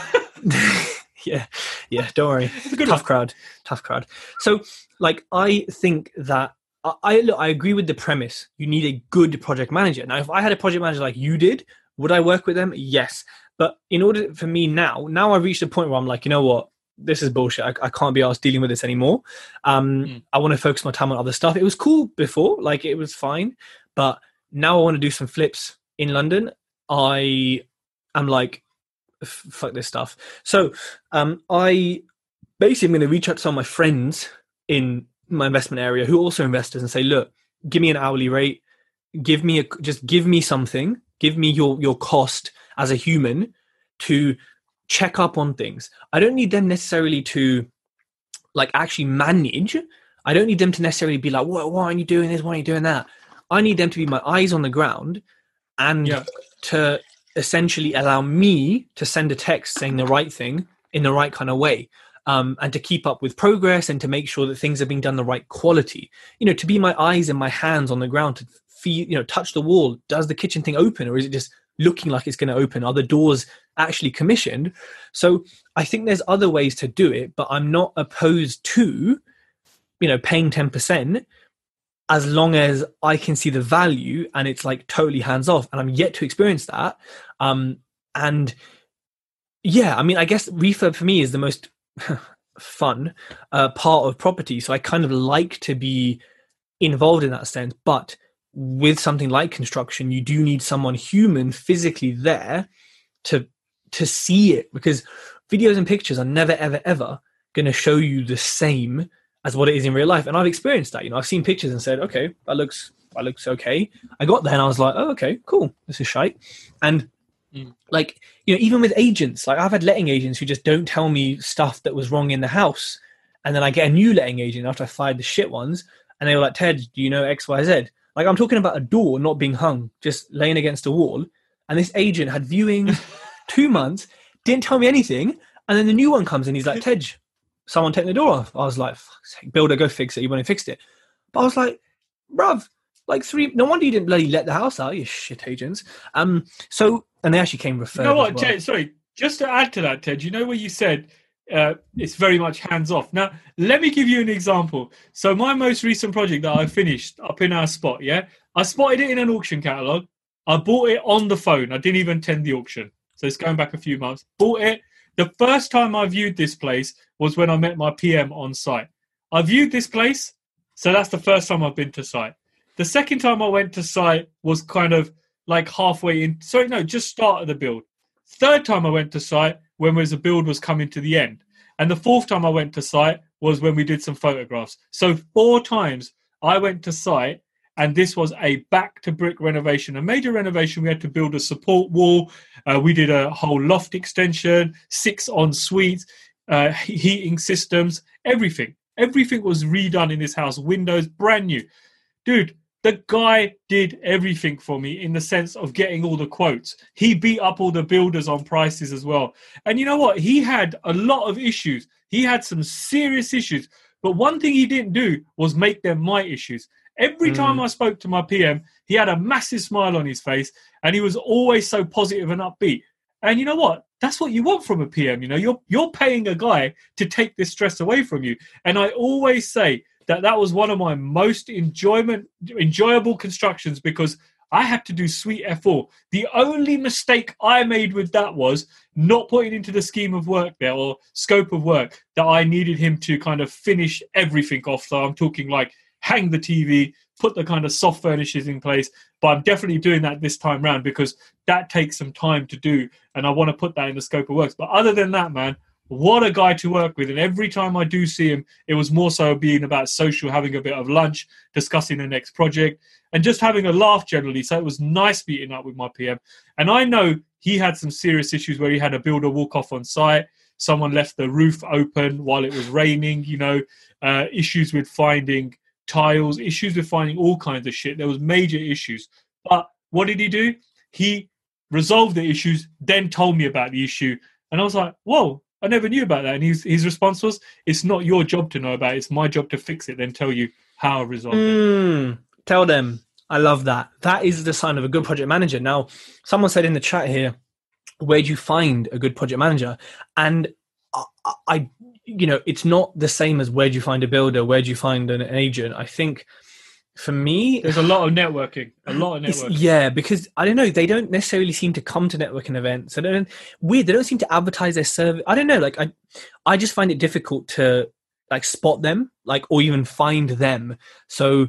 yeah, yeah. Don't worry. Tough one. crowd. Tough crowd. So, like, I think that I, I look. I agree with the premise. You need a good project manager. Now, if I had a project manager like you did, would I work with them? Yes. But in order for me now, now I've reached a point where I'm like, you know what? This is bullshit. I, I, can't be asked dealing with this anymore. Um, mm. I want to focus my time on other stuff. It was cool before, like it was fine, but now I want to do some flips in London. I am like, fuck this stuff. So um, I basically am going to reach out to some of my friends in my investment area who are also investors and say, look, give me an hourly rate, give me a just give me something, give me your your cost as a human to check up on things. I don't need them necessarily to like actually manage. I don't need them to necessarily be like, what, why aren't you doing this? Why are you doing that? I need them to be my eyes on the ground and yeah. to essentially allow me to send a text saying the right thing in the right kind of way. Um, and to keep up with progress and to make sure that things are being done the right quality. You know, to be my eyes and my hands on the ground to feel, you know, touch the wall. Does the kitchen thing open or is it just looking like it's going to open? Are the doors actually commissioned? So I think there's other ways to do it, but I'm not opposed to, you know, paying 10% as long as I can see the value and it's like totally hands off. And I'm yet to experience that. Um, and yeah, I mean, I guess refurb for me is the most fun uh, part of property. So I kind of like to be involved in that sense. But with something like construction, you do need someone human physically there to to see it because videos and pictures are never ever ever going to show you the same as what it is in real life. And I've experienced that. You know, I've seen pictures and said, okay, that looks that looks okay. I got there and I was like, oh, okay, cool, this is shite. And mm. like, you know, even with agents, like I've had letting agents who just don't tell me stuff that was wrong in the house. And then I get a new letting agent after I fired the shit ones, and they were like, Tej, do you know X, Y, Z? Like I'm talking about a door not being hung, just laying against a wall. And this agent had viewing two months, didn't tell me anything. And then the new one comes in, he's like, Tej, someone take the door off. I was like, sake, builder, go fix it. You went and fixed it. But I was like, bruv, like three, no wonder you didn't bloody let the house out, you shit agents. Um, so, and they actually came referred. You know what, well. Tej, sorry, just to add to that, Tej, you know where you said uh, it's very much hands off. Now, let me give you an example. So, my most recent project that I finished up in our spot, yeah, I spotted it in an auction catalog. I bought it on the phone. I didn't even attend the auction. So, it's going back a few months. Bought it. The first time I viewed this place was when I met my PM on site. I viewed this place. So, that's the first time I've been to site. The second time I went to site was kind of like halfway in. Sorry, no, just start of the build. Third time I went to site when was the build was coming to the end. And the fourth time I went to site was when we did some photographs. So four times I went to site and this was a back to brick renovation, a major renovation. We had to build a support wall. Uh, we did a whole loft extension, six en suites, uh, heating systems, everything. Everything was redone in this house. Windows brand new, dude. The guy did everything for me in the sense of getting all the quotes. He beat up all the builders on prices as well. And you know what? He had a lot of issues. He had some serious issues. But one thing he didn't do was make them my issues. Every Mm. time I spoke to my PM, he had a massive smile on his face and he was always so positive and upbeat. And you know what? That's what you want from a PM. You know, you're you're paying a guy to take this stress away from you. And I always say that that was one of my most enjoyment enjoyable constructions because I had to do sweet F4. The only mistake I made with that was not putting into the scheme of work there or scope of work that I needed him to kind of finish everything off. So I'm talking like hang the TV, put the kind of soft furnishes in place. But I'm definitely doing that this time round because that takes some time to do, and I want to put that in the scope of works. But other than that, man, what a guy to work with! And every time I do see him, it was more so being about social, having a bit of lunch, discussing the next project, and just having a laugh generally. So it was nice meeting up with my PM. And I know he had some serious issues where he had a builder walk off on site. Someone left the roof open while it was raining. You know, uh, issues with finding tiles, issues with finding all kinds of shit. There was major issues. But what did he do? He resolved the issues, then told me about the issue. And I was like, whoa, I never knew about that. And his, his response was, it's not your job to know about it. It's my job to fix it, then tell you how I resolved it. Mm, tell them. I love that. That is the sign of a good project manager. Now, someone said in the chat here, where do you find a good project manager? And I, I you know, it's not the same as where do you find a builder, where do you find an agent. I think for me, There's a lot of networking, a lot of networking. yeah, because I don't know, they don't necessarily seem to come to networking events. I don't weird. They don't seem to advertise their service. I don't know. Like I, I just find it difficult to like spot them, like or even find them. So,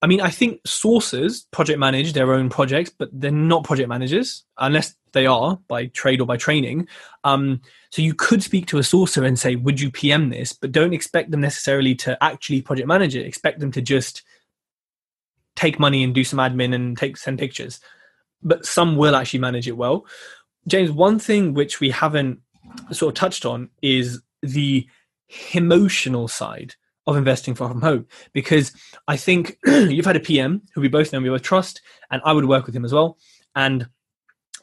I mean, I think sources project manage their own projects, but they're not project managers unless they are by trade or by training. Um, so you could speak to a sourcer and say, "Would you PM this?" But don't expect them necessarily to actually project manage it. Expect them to just take money and do some admin and take send pictures. But some will actually manage it well. James, one thing which we haven't sort of touched on is the emotional side of investing far from home. Because I think you've had a PM who we both know we both trust, and I would work with him as well. And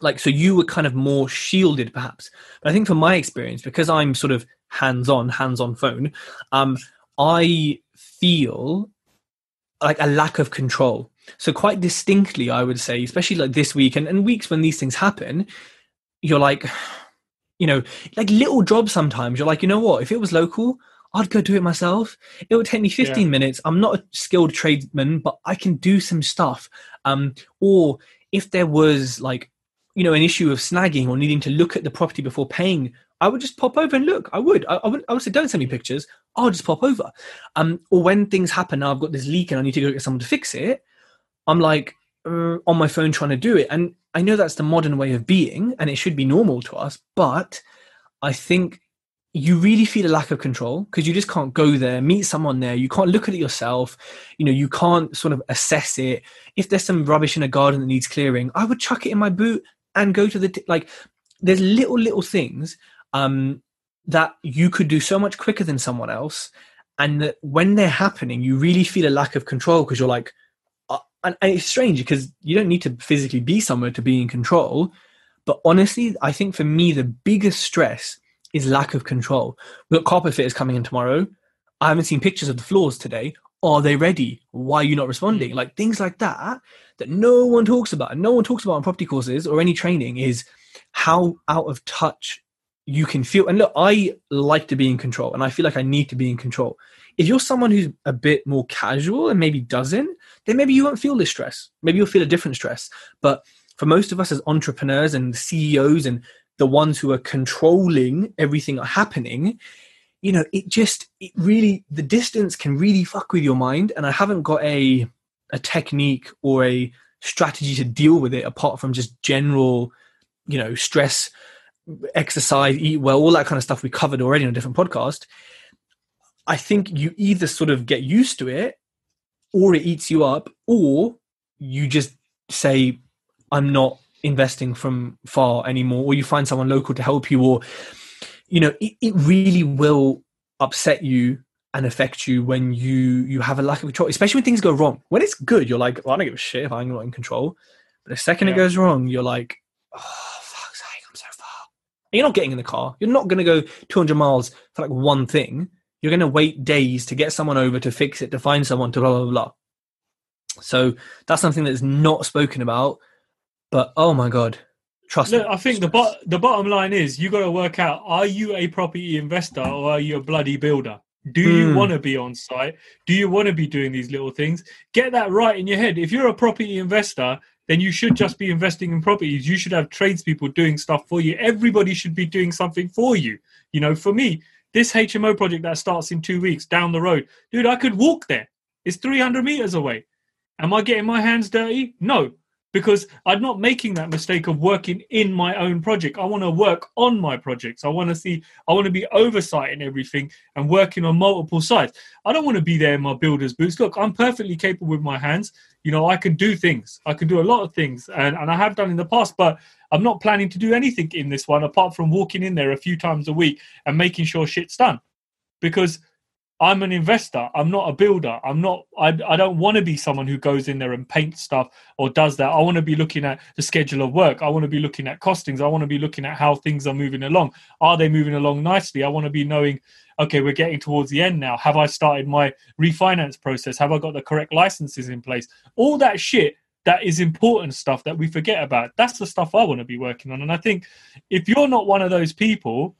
like so you were kind of more shielded perhaps. But I think from my experience, because I'm sort of hands-on, hands-on phone, um, I feel like a lack of control. So quite distinctly, I would say, especially like this week and, and weeks when these things happen, you're like, you know, like little jobs sometimes. You're like, you know what? If it was local, I'd go do it myself. It would take me 15 Yeah. minutes. I'm not a skilled tradesman, but I can do some stuff. Um, or if there was like, you know, an issue of snagging or needing to look at the property before paying, I would just pop over and look. I would. I, I would. I would say, don't send me pictures. I'll just pop over. Um, or when things happen, now I've got this leak and I need to go get someone to fix it. I'm like uh, on my phone trying to do it, and I know that's the modern way of being, and it should be normal to us. But I think you really feel a lack of control because you just can't go there, meet someone there. You can't look at it yourself. You know, you can't sort of assess it. If there's some rubbish in a garden that needs clearing, I would chuck it in my boot and go to the t- like. There's little little things um, that you could do so much quicker than someone else, and that when they're happening, you really feel a lack of control because you're like, uh, and, and it's strange because you don't need to physically be somewhere to be in control. But honestly, I think for me, the biggest stress is lack of control. Got carpet fitters coming in tomorrow. I haven't seen pictures of the floors today. Are they ready? Why are you not responding? Like things like that that no one talks about. And no one talks about on property courses or any training is how out of touch you can feel. And look, I like to be in control and I feel like I need to be in control. If you're someone who's a bit more casual and maybe doesn't, then maybe you won't feel this stress. Maybe you'll feel a different stress. But for most of us as entrepreneurs and CEOs and the ones who are controlling everything happening, you know, it just it really the distance can really fuck with your mind. And I haven't got a a technique or a strategy to deal with it apart from just general, you know, stress, exercise, eat well, all that kind of stuff we covered already on a different podcast. I think you either sort of get used to it or it eats you up, or you just say, I'm not investing from far anymore, or you find someone local to help you, or you know, it, it really will upset you and affect you when you you have a lack of control, especially when things go wrong. When it's good, you're like, well, I don't give a shit if I'm not in control. But the second it goes wrong, you're like, oh fuck's sake, I'm so far. And you're not getting in the car. You're not going to go 200 miles for like one thing. You're going to wait days to get someone over to fix it, to find someone to blah blah blah. So that's something that's not spoken about. But oh my god, trust Look, me. I think the bot the bottom line is you got to work out: Are you a property investor or are you a bloody builder? Do you Hmm. want to be on site? Do you want to be doing these little things? Get that right in your head. If you're a property investor, then you should just be investing in properties. You should have tradespeople doing stuff for you. Everybody should be doing something for you. You know, for me, this HMO project that starts in two weeks down the road, dude, I could walk there. It's 300 meters away. Am I getting my hands dirty? No, because I'm not making that mistake of working in my own project. I want to work on my projects. I want to see, I want to be oversighting everything and working on multiple sites. I don't want to be there in my builder's boots. Look, I'm perfectly capable with my hands. You know, I can do things. I can do a lot of things, and, and I have done in the past, but I'm not planning to do anything in this one apart from walking in there a few times a week and making sure shit's done. Because I'm an investor. I'm not a builder. I'm not. I, I don't want to be someone who goes in there and paints stuff or does that. I want to be looking at the schedule of work. I want to be looking at costings. I want to be looking at how things are moving along. Are they moving along nicely? I want to be knowing. Okay, we're getting towards the end now. Have I started my refinance process? Have I got the correct licenses in place? All that shit that is important stuff that we forget about. That's the stuff I want to be working on. And I think if you're not one of those people,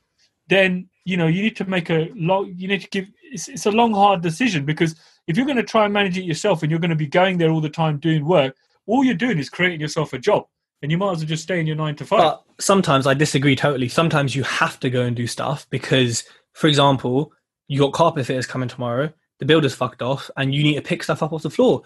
then you know you need to make a long you need to give it's, it's a long hard decision because if you're going to try and manage it yourself and you're going to be going there all the time doing work all you're doing is creating yourself a job and you might as well just stay in your nine to five But sometimes I disagree totally. Sometimes you have to go and do stuff because, for example, you got carpet fitters coming tomorrow, the builder's fucked off, and you need to pick stuff up off the floor.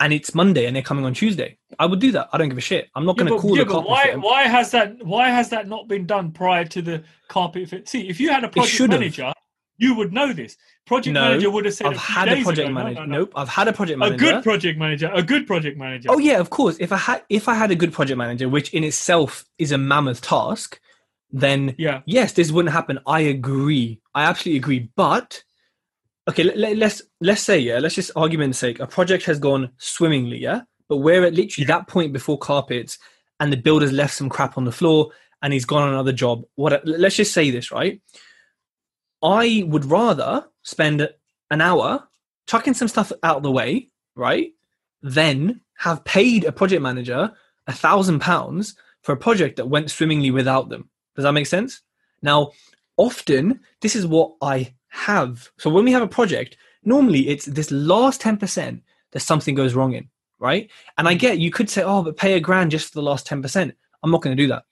And it's Monday and they're coming on Tuesday. I would do that. I don't give a shit. I'm not Yeah, going to call yeah, the carpet why fitter. why has that why has that not been done prior to the carpet fit see if you had a project manager you would know this project No, manager would have said I've had a project ago, manager. no, no. Nope, I've had a project manager. a good project manager a good project manager Oh yeah, of course. If I had if I had a good project manager, which in itself is a mammoth task, then yeah yes, this wouldn't happen. I agree. I absolutely agree. But okay, let, let, let's let's say yeah, let's just argument's sake, a project has gone swimmingly, yeah, but we're at literally that point before carpets, and the builder's left some crap on the floor, and he's gone on another job. What? Let's just say this, right? I would rather spend an hour chucking some stuff out of the way, right? Then have paid a project manager a thousand pounds for a project that went swimmingly without them. Does that make sense? Now, often this is what I have. So when we have a project, normally it's this last 10% that something goes wrong in, right? And I get you could say, oh, but pay a grand just for the last 10%. I'm not going to do that,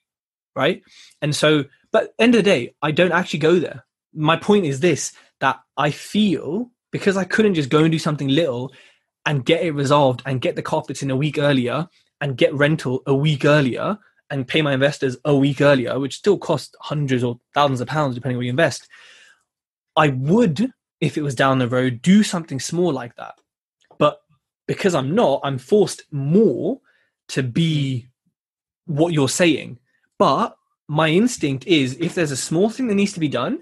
right? And so, but end of the day, I don't actually go there. My point is this that I feel because I couldn't just go and do something little and get it resolved and get the carpets in a week earlier and get rental a week earlier and pay my investors a week earlier, which still costs hundreds or thousands of pounds depending what you invest. I would, if it was down the road, do something small like that. But because I'm not, I'm forced more to be what you're saying. But my instinct is if there's a small thing that needs to be done,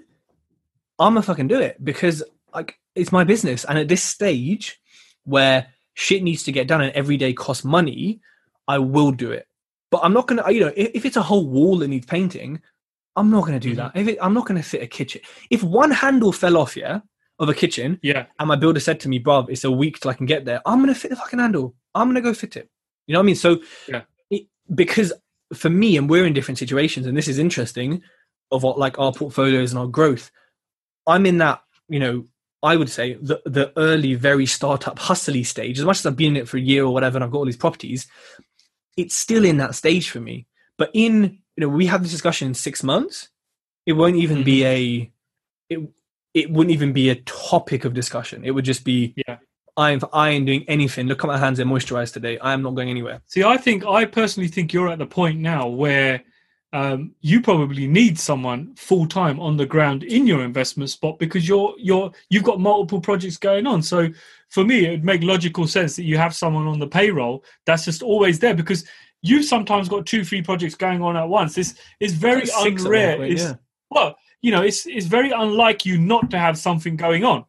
I'm gonna fucking do it because like it's my business. And at this stage where shit needs to get done and every day costs money, I will do it. But I'm not gonna, you know, if, if it's a whole wall that needs painting, I'm not gonna do Mhm. that. If it, I'm not gonna fit a kitchen. If one handle fell off, yeah, of a kitchen, yeah and my builder said to me, "Bruv, it's a week till I can get there," I'm gonna fit the fucking handle. I'm gonna go fit it. You know what I mean? So, Yeah. it, because for me, and we're in different situations, and this is interesting of what like our portfolios and our growth. I'm in that, you know, I would say the the early, very startup hustly stage. As much as I've been in it for a year or whatever, and I've got all these properties, it's still in that stage for me. But in you know, we have this discussion in six months. It won't even be mm-hmm. a it it wouldn't even be a topic of discussion. It would just be yeah I'm I ain't doing anything. Look at my hands; they're moisturized today. I am not going anywhere. See, I think I personally think you're at the point now where um, you probably need someone full time on the ground in your investment spot because you're you're you've got multiple projects going on. So for me, it would make logical sense that you have someone on the payroll that's just always there because you've sometimes got two, three projects going on at once. This is very unrare. point, It's- yeah. Well, you know, it's it's very unlike you not to have something going on.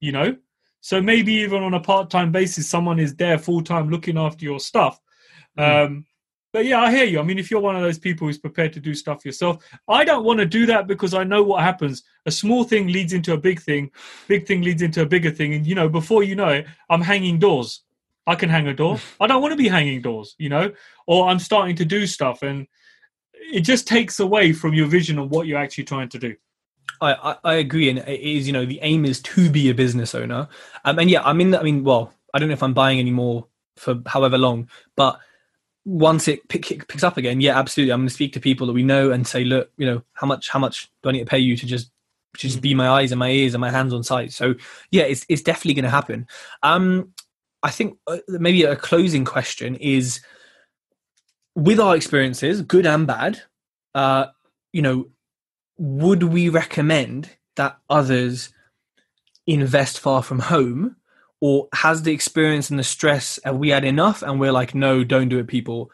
you know. So maybe even on a part-time basis, someone is there full-time looking after your stuff. Mm. Um, but yeah, I hear you. I mean, if you're one of those people who's prepared to do stuff yourself, I don't want to do that because I know what happens. A small thing leads into a big thing, big thing leads into a bigger thing, and you know, before you know it, I'm hanging doors. I can hang a door. I don't want to be hanging doors, you know, or I'm starting to do stuff, and it just takes away from your vision of what you're actually trying to do. I, I, I agree, and it is you know the aim is to be a business owner, um, and yeah, I mean, I mean, well, I don't know if I'm buying anymore for however long, but once it pick, picks up again, yeah, absolutely, I'm going to speak to people that we know and say, look, you know, how much how much do I need to pay you to just to just be my eyes and my ears and my hands on site? So yeah, it's it's definitely going to happen. Um, I think uh, maybe a closing question is with our experiences, good and bad, uh, you know, would we recommend that others invest far from home? Or has the experience and the stress, have we had enough? And we're like, no, don't do it, people.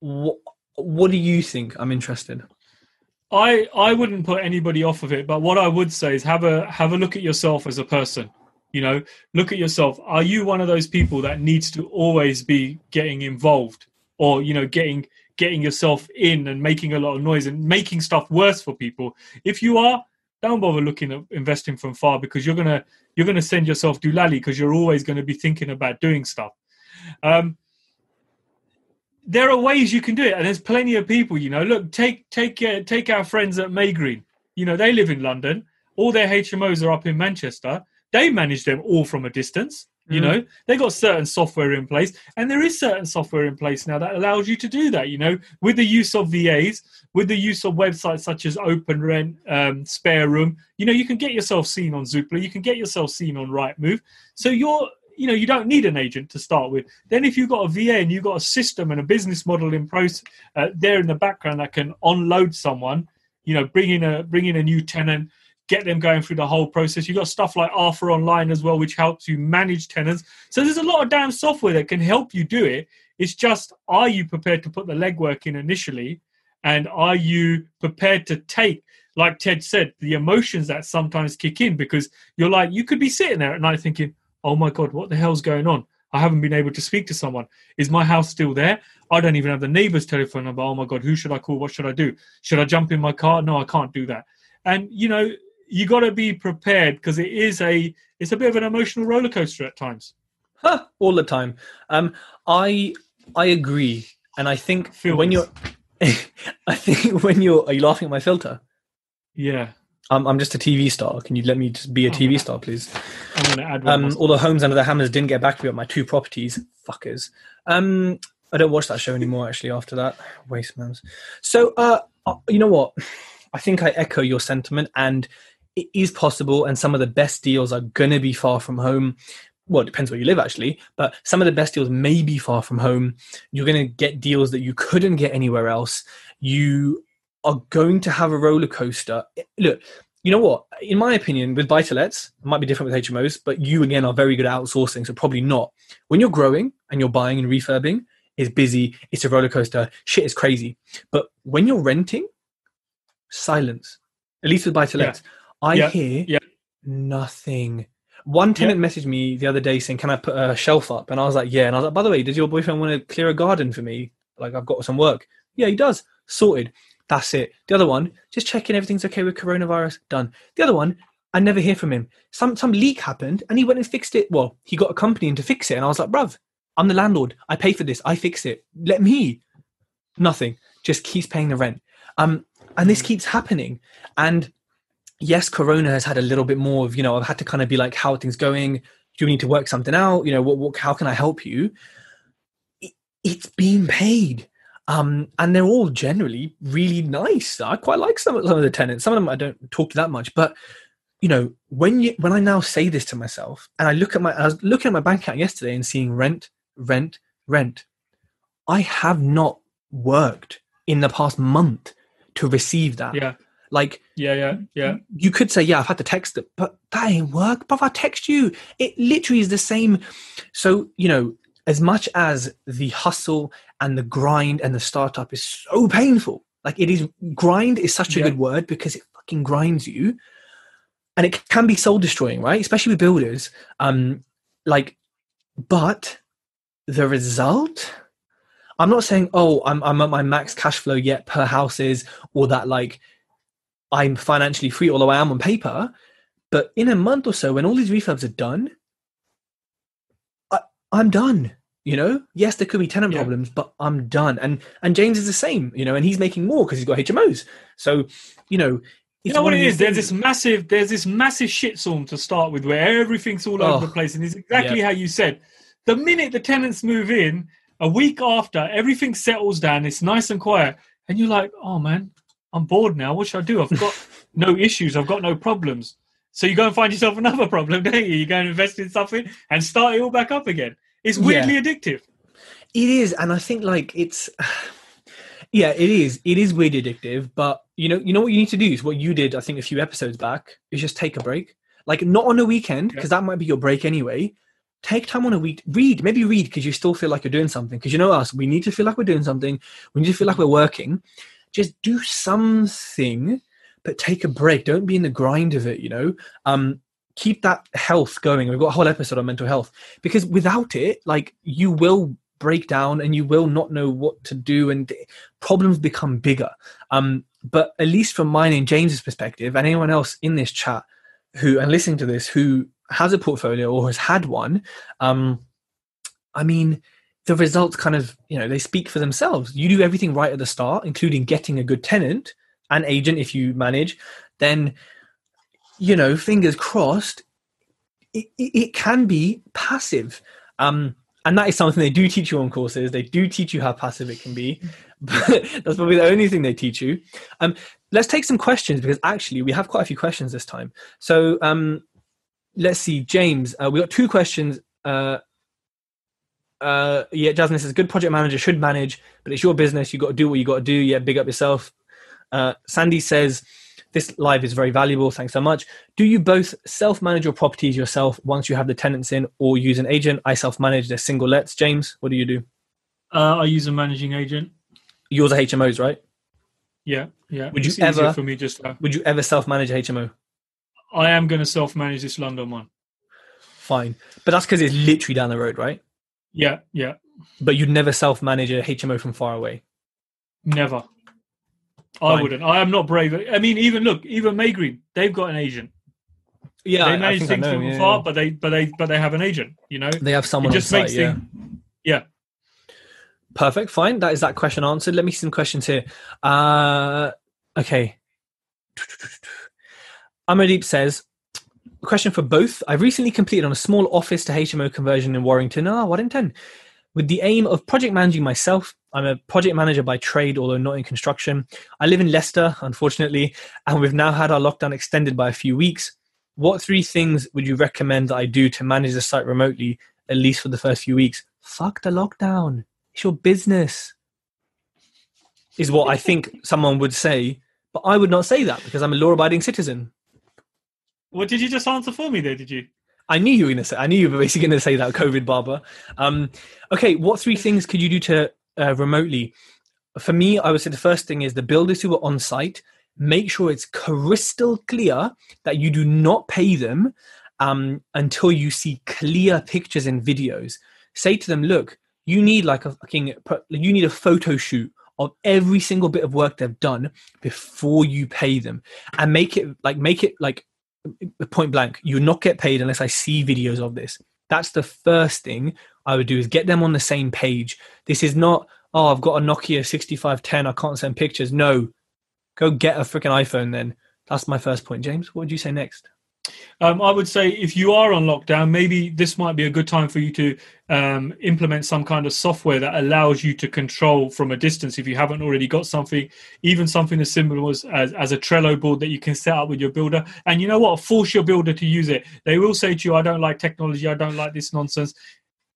What, what do you think? I'm interested. I I wouldn't put anybody off of it, but what I would say is have a have a look at yourself as a person. You know, look at yourself. Are you one of those people that needs to always be getting involved, or you know, getting getting yourself in and making a lot of noise and making stuff worse for people? If you are, don't bother looking at investing from far because you're gonna you're gonna send yourself doolally because you're always going to be thinking about doing stuff. Um, there are ways you can do it, and there's plenty of people. You know, look, take take uh, take our friends at Maygreen. You know, they live in London. All their HMOs are up in Manchester. They manage them all from a distance. You Mm. know, they got certain software in place, and there is certain software in place now that allows you to do that. You know, with the use of VAs, with the use of websites such as OpenRent, um, SpareRoom, you know, you can get yourself seen on Zoopla, you can get yourself seen on Rightmove. So you're, you know, you don't need an agent to start with. Then if you've got a VA and you've got a system and a business model in process uh, there in the background that can unload someone, you know, bring in a bring in a new tenant, get them going through the whole process. You've got stuff like Arthur Online as well, which helps you manage tenants. So there's a lot of damn software that can help you do it. It's just, are you prepared to put the legwork in initially? And are you prepared to take, like Tej said, the emotions that sometimes kick in? Because you're like, you could be sitting there at night thinking, oh my God, what the hell's going on? I haven't been able to speak to someone. Is my house still there? I don't even have the neighbor's telephone number. Oh my God, who should I call? What should I do? Should I jump in my car? No, I can't do that. And, you know, you got to be prepared because it is a it's a bit of an emotional roller coaster at times. Huh, all the time. Um, I I agree, and I think when you're, I think when you're, are you laughing at my filter? Yeah, I'm I'm just a TV star. Can you let me just be a Oh, TV star, please? I'm to add one. Um, although Homes Under the Hammers didn't get back to me about my two properties, fuckers. Um, I don't watch that show anymore. Actually, after that, waste mans. So, uh, uh, you know what? I think I echo your sentiment, and it is possible. And some of the best deals are gonna be far from home. Well, it depends where you live, actually. But some of the best deals may be far from home. You're gonna get deals that you couldn't get anywhere else. You are going to have a roller coaster. Look, you know what? In my opinion, with buy to might be different with HMOs, but you again are very good at outsourcing, so probably not. When you're growing and you're buying and refurbing, it's busy, it's a roller coaster, shit is crazy. But when you're renting, silence. At least with buy to lets, I Yeah. hear Yeah. nothing. One tenant messaged me the other day saying, "Can I put a shelf up?" And I was like, "Yeah." And I was like, "By the way, does your boyfriend want to clear a garden for me? Like, I've got some work." Yeah, he does. Sorted. That's it. The other one, just checking everything's okay with coronavirus. Done. The other one, I never hear from him. Some some leak happened, and he went and fixed it. Well, he got a company in to fix it, and I was like, "Bruv, I'm the landlord. I pay for this. I fix it. Let me." Nothing. Just keeps paying the rent. Um, and this keeps happening. And yes, Corona has had a little bit more of you know I've had to kind of be like, "How are things going? Do we need to work something out? You know, what, what how can I help you?" It, it's being paid um, and they're all generally really nice. I quite like some some of the tenants. Some of them I don't talk to that much, but you know, when you when I now say this to myself, and I look at my I was looking at my bank account yesterday and seeing rent, rent, rent. I have not worked in the past month to receive that. yeah, Like yeah, yeah, yeah. you could say, yeah, I've had to text it, but that ain't work. But I text you. It literally is the same. So, you know, as much as the hustle and the grind and the startup is so painful, like it is grind is such a Yeah. good word because it fucking grinds you. and it can be soul destroying, right? Especially with builders. Um, like, but the result. I'm not saying, oh, I'm I'm at my max cash flow yet per houses, or that like I'm financially free, although I am on paper. But in a month or so, when all these refurbs are done, I, I'm done. You know, yes, there could be tenant Yeah. problems, but I'm done. And and James is the same. You know, and he's making more because he's got HMOs. So, you know, You know what it is? There's this massive, there's this massive shitstorm to start with, where everything's all over Oh, the place, and it's exactly how you said. The minute the tenants move in, a week after, everything settles down. It's nice and quiet, and you're like, "Oh man, I'm bored now. What should I do? I've got no issues. I've got no problems." So you go and find yourself another problem, don't you? You go and invest in something and start it all back up again. It's Yeah. weirdly addictive. It is, and I think like it's yeah, it is. It is weirdly addictive, but you know, you know what you need to do is what you did, I think, a few episodes back, is just take a break. Like not on a weekend, because that might be your break anyway. Take time on a week, read, maybe read because you still feel like you're doing something. Because you know us, we need to feel like we're doing something. We need to feel like we're working. Just do something, but take a break. Don't be in the grind of it, you know? Um, keep that health going. We've got a whole episode on mental health because without it, like you will break down and you will not know what to do and problems become bigger. Um, but at least from mine and James's perspective, and anyone else in this chat who and listening to this who has a portfolio or has had one, um, I mean, the results kind of you know they speak for themselves. You do everything right at the start, including getting a good tenant and agent if you manage, then you know, fingers crossed, it, it, it can be passive. Um, and that is something they do teach you on courses. They do teach you how passive it can be. But that's probably the only thing they teach you. Um, let's take some questions because actually we have quite a few questions this time. So um, let's see, James, uh, we got two questions. Uh, uh, yeah, Jasmine says, good project manager should manage, but it's your business. You've got to do what you got to do. Yeah, big up yourself. Uh, Sandy says, this live is very valuable. Thanks so much. Do you both self manage your properties yourself once you have the tenants in or use an agent? I self manage the single lets. James, what do you do? Uh, I use a managing agent. Yours are HMOs, right? Yeah, yeah. Would you It's easier ever- for me just? Would you ever self manage a HMO? I am going to self-manage this London one. Fine. But that's because it's literally down the road, right? Yeah, yeah. But you'd never self manage a HMO from far away. Never. I wouldn't. I am not brave. I mean, even look, even Maygreen, they've got an agent. Yeah, they manage things know, from yeah, afar, yeah. but they, but they, but they have an agent. You know, They have it someone just on makes site, yeah. things. Yeah. Perfect. Fine. That is that question answered. Let me see some questions here. Uh, okay. Amardeep says, a question for both. I've recently completed on a small office to HMO conversion in Warrington. Ah, Warrington. With the aim of project managing myself, I'm a project manager by trade, although not in construction. I live in Leicester, unfortunately, and we've now had our lockdown extended by a few weeks. What three things would you recommend that I do to manage the site remotely, at least for the first few weeks? Fuck the lockdown. It's your business. Is what I think someone would say, but I would not say that because I'm a law abiding citizen. What did you just answer for me there? Did you? I knew you were going to say. I knew you were basically going to say that COVID barber. Um, okay, what three things could you do to uh, remotely? For me, I would say the first thing is the builders who are on site. Make sure it's crystal clear that you do not pay them um, until you see clear pictures and videos. Say to them, "Look, you need like a fucking you need a photo shoot of every single bit of work they've done before you pay them, and make it like make it like point blank you not get paid unless i see videos of this. That's the first thing i would do is get them on the same page. This is not oh i've got a nokia 6510 i can't send pictures. No. Go get a freaking iphone then. That's my first point. James what would you say next Um, I would say if you are on lockdown, maybe this might be a good time for you to um, implement some kind of software that allows you to control from a distance. If you haven't already got something, even something as simple as, as as a Trello board that you can set up with your builder. And you know what? Force your builder to use it. They will say to you, "I don't like technology. I don't like this nonsense."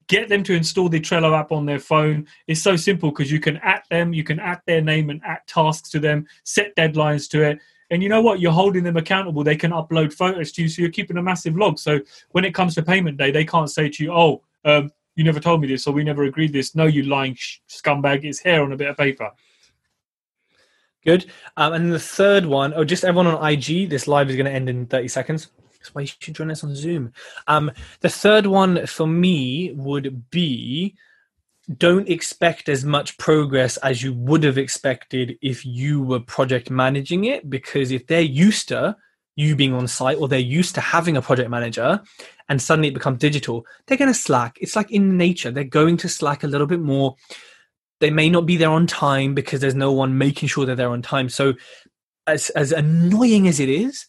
Get them to install the Trello app on their phone. It's so simple because you can at them, you can at their name and at tasks to them, set deadlines to it. And you know what? You're holding them accountable. They can upload photos to you, so you're keeping a massive log. So when it comes to payment day, they can't say to you, "Oh, um, you never told me this, or we never agreed this." No, you lying sh- scumbag! It's here on a bit of paper. Good. Um, and the third one, oh, just everyone on IG. This live is going to end in thirty seconds. That's why you should join us on Zoom. Um, the third one for me would be don't expect as much progress as you would have expected if you were project managing it because if they're used to you being on site or they're used to having a project manager and suddenly it becomes digital they're going to slack. It's like in nature they're going to slack a little bit more. They may not be there on time because there's no one making sure that they're on time. So as as annoying as it is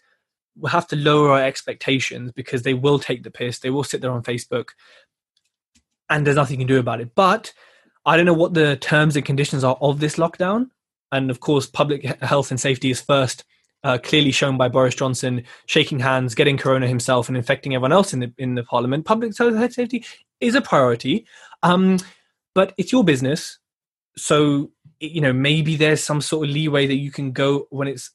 we'll have to lower our expectations because they will take the piss they will sit there on facebook and there's nothing you can do about it. But I don't know what the terms and conditions are of this lockdown. And of course, public health and safety is first uh, clearly shown by Boris Johnson shaking hands, getting corona himself, and infecting everyone else in the in the parliament. Public health and safety is a priority, um, but it's your business. So you know maybe there's some sort of leeway that you can go when it's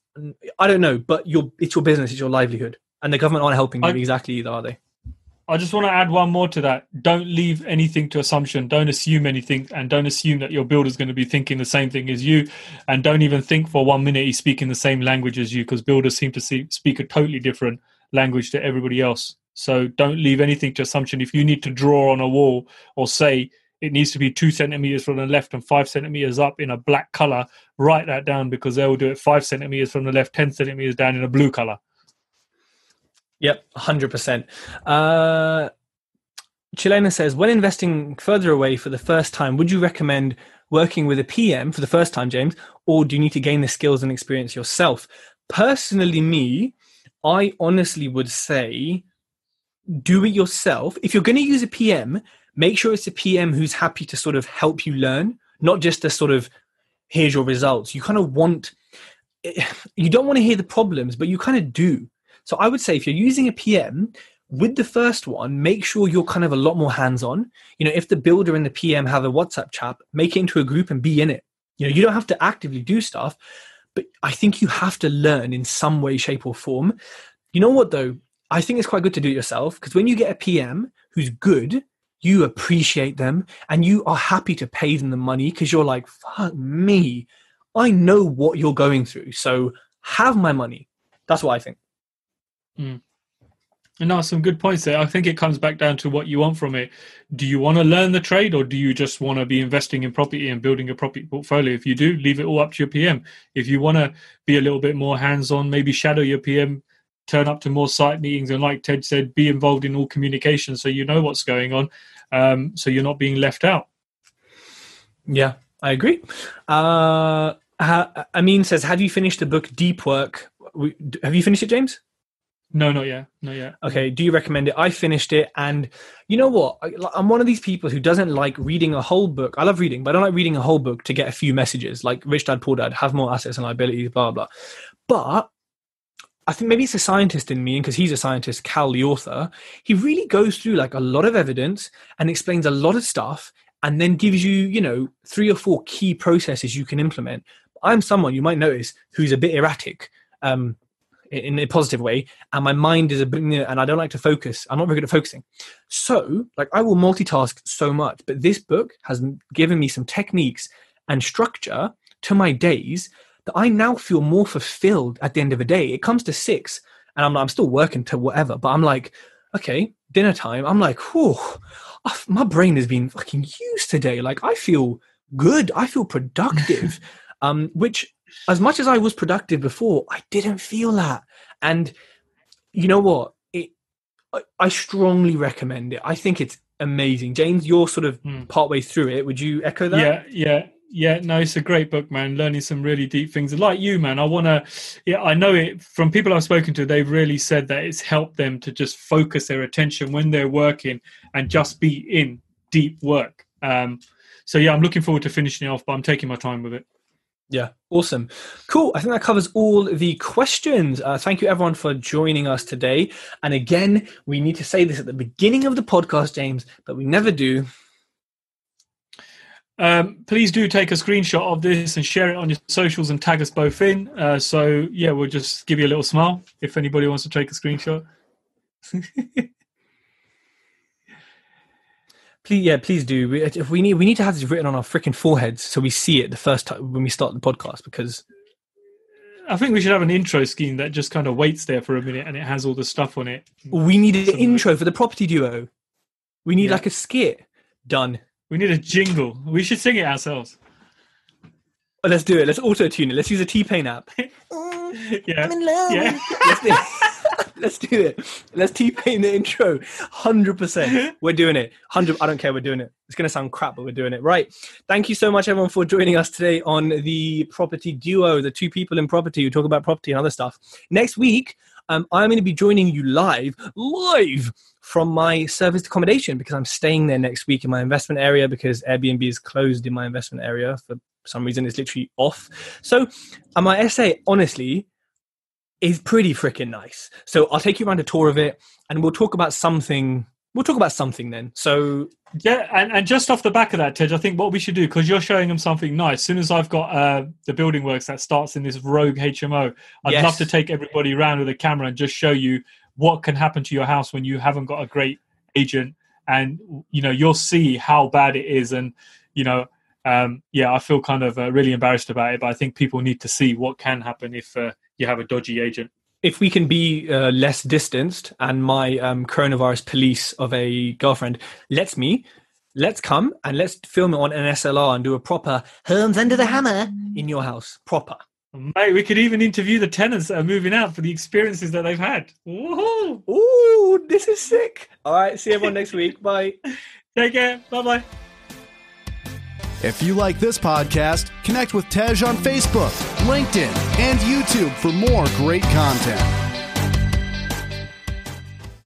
I don't know, but your it's your business, it's your livelihood, and the government aren't helping you I, exactly either, are they? I just want to add one more to that. Don't leave anything to assumption. Don't assume anything, and don't assume that your builder's going to be thinking the same thing as you. And don't even think for one minute he's speaking the same language as you, because builders seem to see, speak a totally different language to everybody else. So don't leave anything to assumption. If you need to draw on a wall or say it needs to be two centimeters from the left and five centimeters up in a black color, write that down because they will do it five centimeters from the left, ten centimeters down in a blue color. Yep, 100%. Uh, Chilena says, when investing further away for the first time, would you recommend working with a PM for the first time, James, or do you need to gain the skills and experience yourself? Personally, me, I honestly would say do it yourself. If you're going to use a PM, make sure it's a PM who's happy to sort of help you learn, not just a sort of here's your results. You kind of want, you don't want to hear the problems, but you kind of do. So I would say if you're using a PM, with the first one, make sure you're kind of a lot more hands on. You know, if the builder and the PM have a WhatsApp chat, make it into a group and be in it. You know, you don't have to actively do stuff, but I think you have to learn in some way, shape, or form. You know what, though? I think it's quite good to do it yourself because when you get a PM who's good, you appreciate them and you are happy to pay them the money because you're like, fuck me. I know what you're going through. So have my money. That's what I think. Mm. And now some good points there. I think it comes back down to what you want from it. Do you want to learn the trade or do you just want to be investing in property and building a property portfolio? If you do, leave it all up to your PM. If you want to be a little bit more hands on, maybe shadow your PM, turn up to more site meetings, and like Tej said, be involved in all communication so you know what's going on, um, so you're not being left out. Yeah, I agree. Uh, Amin says, Have you finished the book Deep Work? Have you finished it, James? No, not yet. Not yet. Okay. Do you recommend it? I finished it, and you know what? I'm one of these people who doesn't like reading a whole book. I love reading, but I don't like reading a whole book to get a few messages, like Rich Dad Poor Dad, have more assets and liabilities, blah blah. But I think maybe it's a scientist in me, and because he's a scientist, Cal, the author, he really goes through like a lot of evidence and explains a lot of stuff, and then gives you, you know, three or four key processes you can implement. I'm someone you might notice who's a bit erratic. Um, in a positive way and my mind is a bit and i don't like to focus i'm not very good at focusing. So like i will multitask so much but this book has given me some techniques and structure to my days that i now feel more fulfilled at the end of the day. It comes to six and i'm, I'm still working to whatever but i'm like okay dinner time. I'm like whew my brain has been fucking used today. Like i feel good. I feel productive um which as much as I was productive before, I didn't feel that. And you know what? It, I, I strongly recommend it. I think it's amazing. James, you're sort of hmm. partway through it. Would you echo that? Yeah, yeah. Yeah, no, it's a great book, man. Learning some really deep things. And like you, man, I want to, yeah, I know it from people I've spoken to, they've really said that it's helped them to just focus their attention when they're working and just be in deep work. Um, so, yeah, I'm looking forward to finishing it off, but I'm taking my time with it. Yeah, awesome. Cool. I think that covers all the questions. Uh, thank you, everyone, for joining us today. And again, we need to say this at the beginning of the podcast, James, but we never do. Um, please do take a screenshot of this and share it on your socials and tag us both in. Uh, so, yeah, we'll just give you a little smile if anybody wants to take a screenshot. Please, yeah, please do. We, if we need, we need to have this written on our freaking foreheads so we see it the first time when we start the podcast because I think we should have an intro scheme that just kind of waits there for a minute and it has all the stuff on it. We need an intro for the property duo. We need Yeah. like a skit. Done. We need a jingle. We should sing it ourselves. Oh, let's do it. Let's auto tune it. Let's use a T Pain app. Yeah. love. Yeah. Let's do it. Let's T Pain the intro. Hundred percent. We're doing it. Hundred. I don't care. We're doing it. It's gonna sound crap, but we're doing it. Right. Thank you so much, everyone, for joining us today on the property duo, the two people in property who talk about property and other stuff. Next week, um, I'm going to be joining you live, live from my serviced accommodation because I'm staying there next week in my investment area because Airbnb is closed in my investment area for some reason. It's literally off. So, my SA, honestly, is pretty freaking nice. So I'll take you around a tour of it, and we'll talk about something. We'll talk about something then. So Yeah, and, and just off the back of that, Tej, I think what we should do because you're showing them something nice. As soon as I've got uh, the building works that starts in this rogue HMO, I'd Yes. love to take everybody around with a camera and just show you what can happen to your house when you haven't got a great agent, and you know you'll see how bad it is. And you know, um, yeah, I feel kind of uh, really embarrassed about it, but I think people need to see what can happen if uh, you have a dodgy agent. if we can be uh, less distanced, and my um, coronavirus police of a girlfriend lets me, let's come and let's film it on an SLR and do a proper Homes under the hammer in your house. Proper. Mate, we could even interview the tenants that are moving out for the experiences that they've had. Woohoo! Ooh, this is sick. All right, see everyone next week. Bye. Take care. Bye bye. If you like this podcast, connect with Tej on Facebook, LinkedIn, and YouTube for more great content.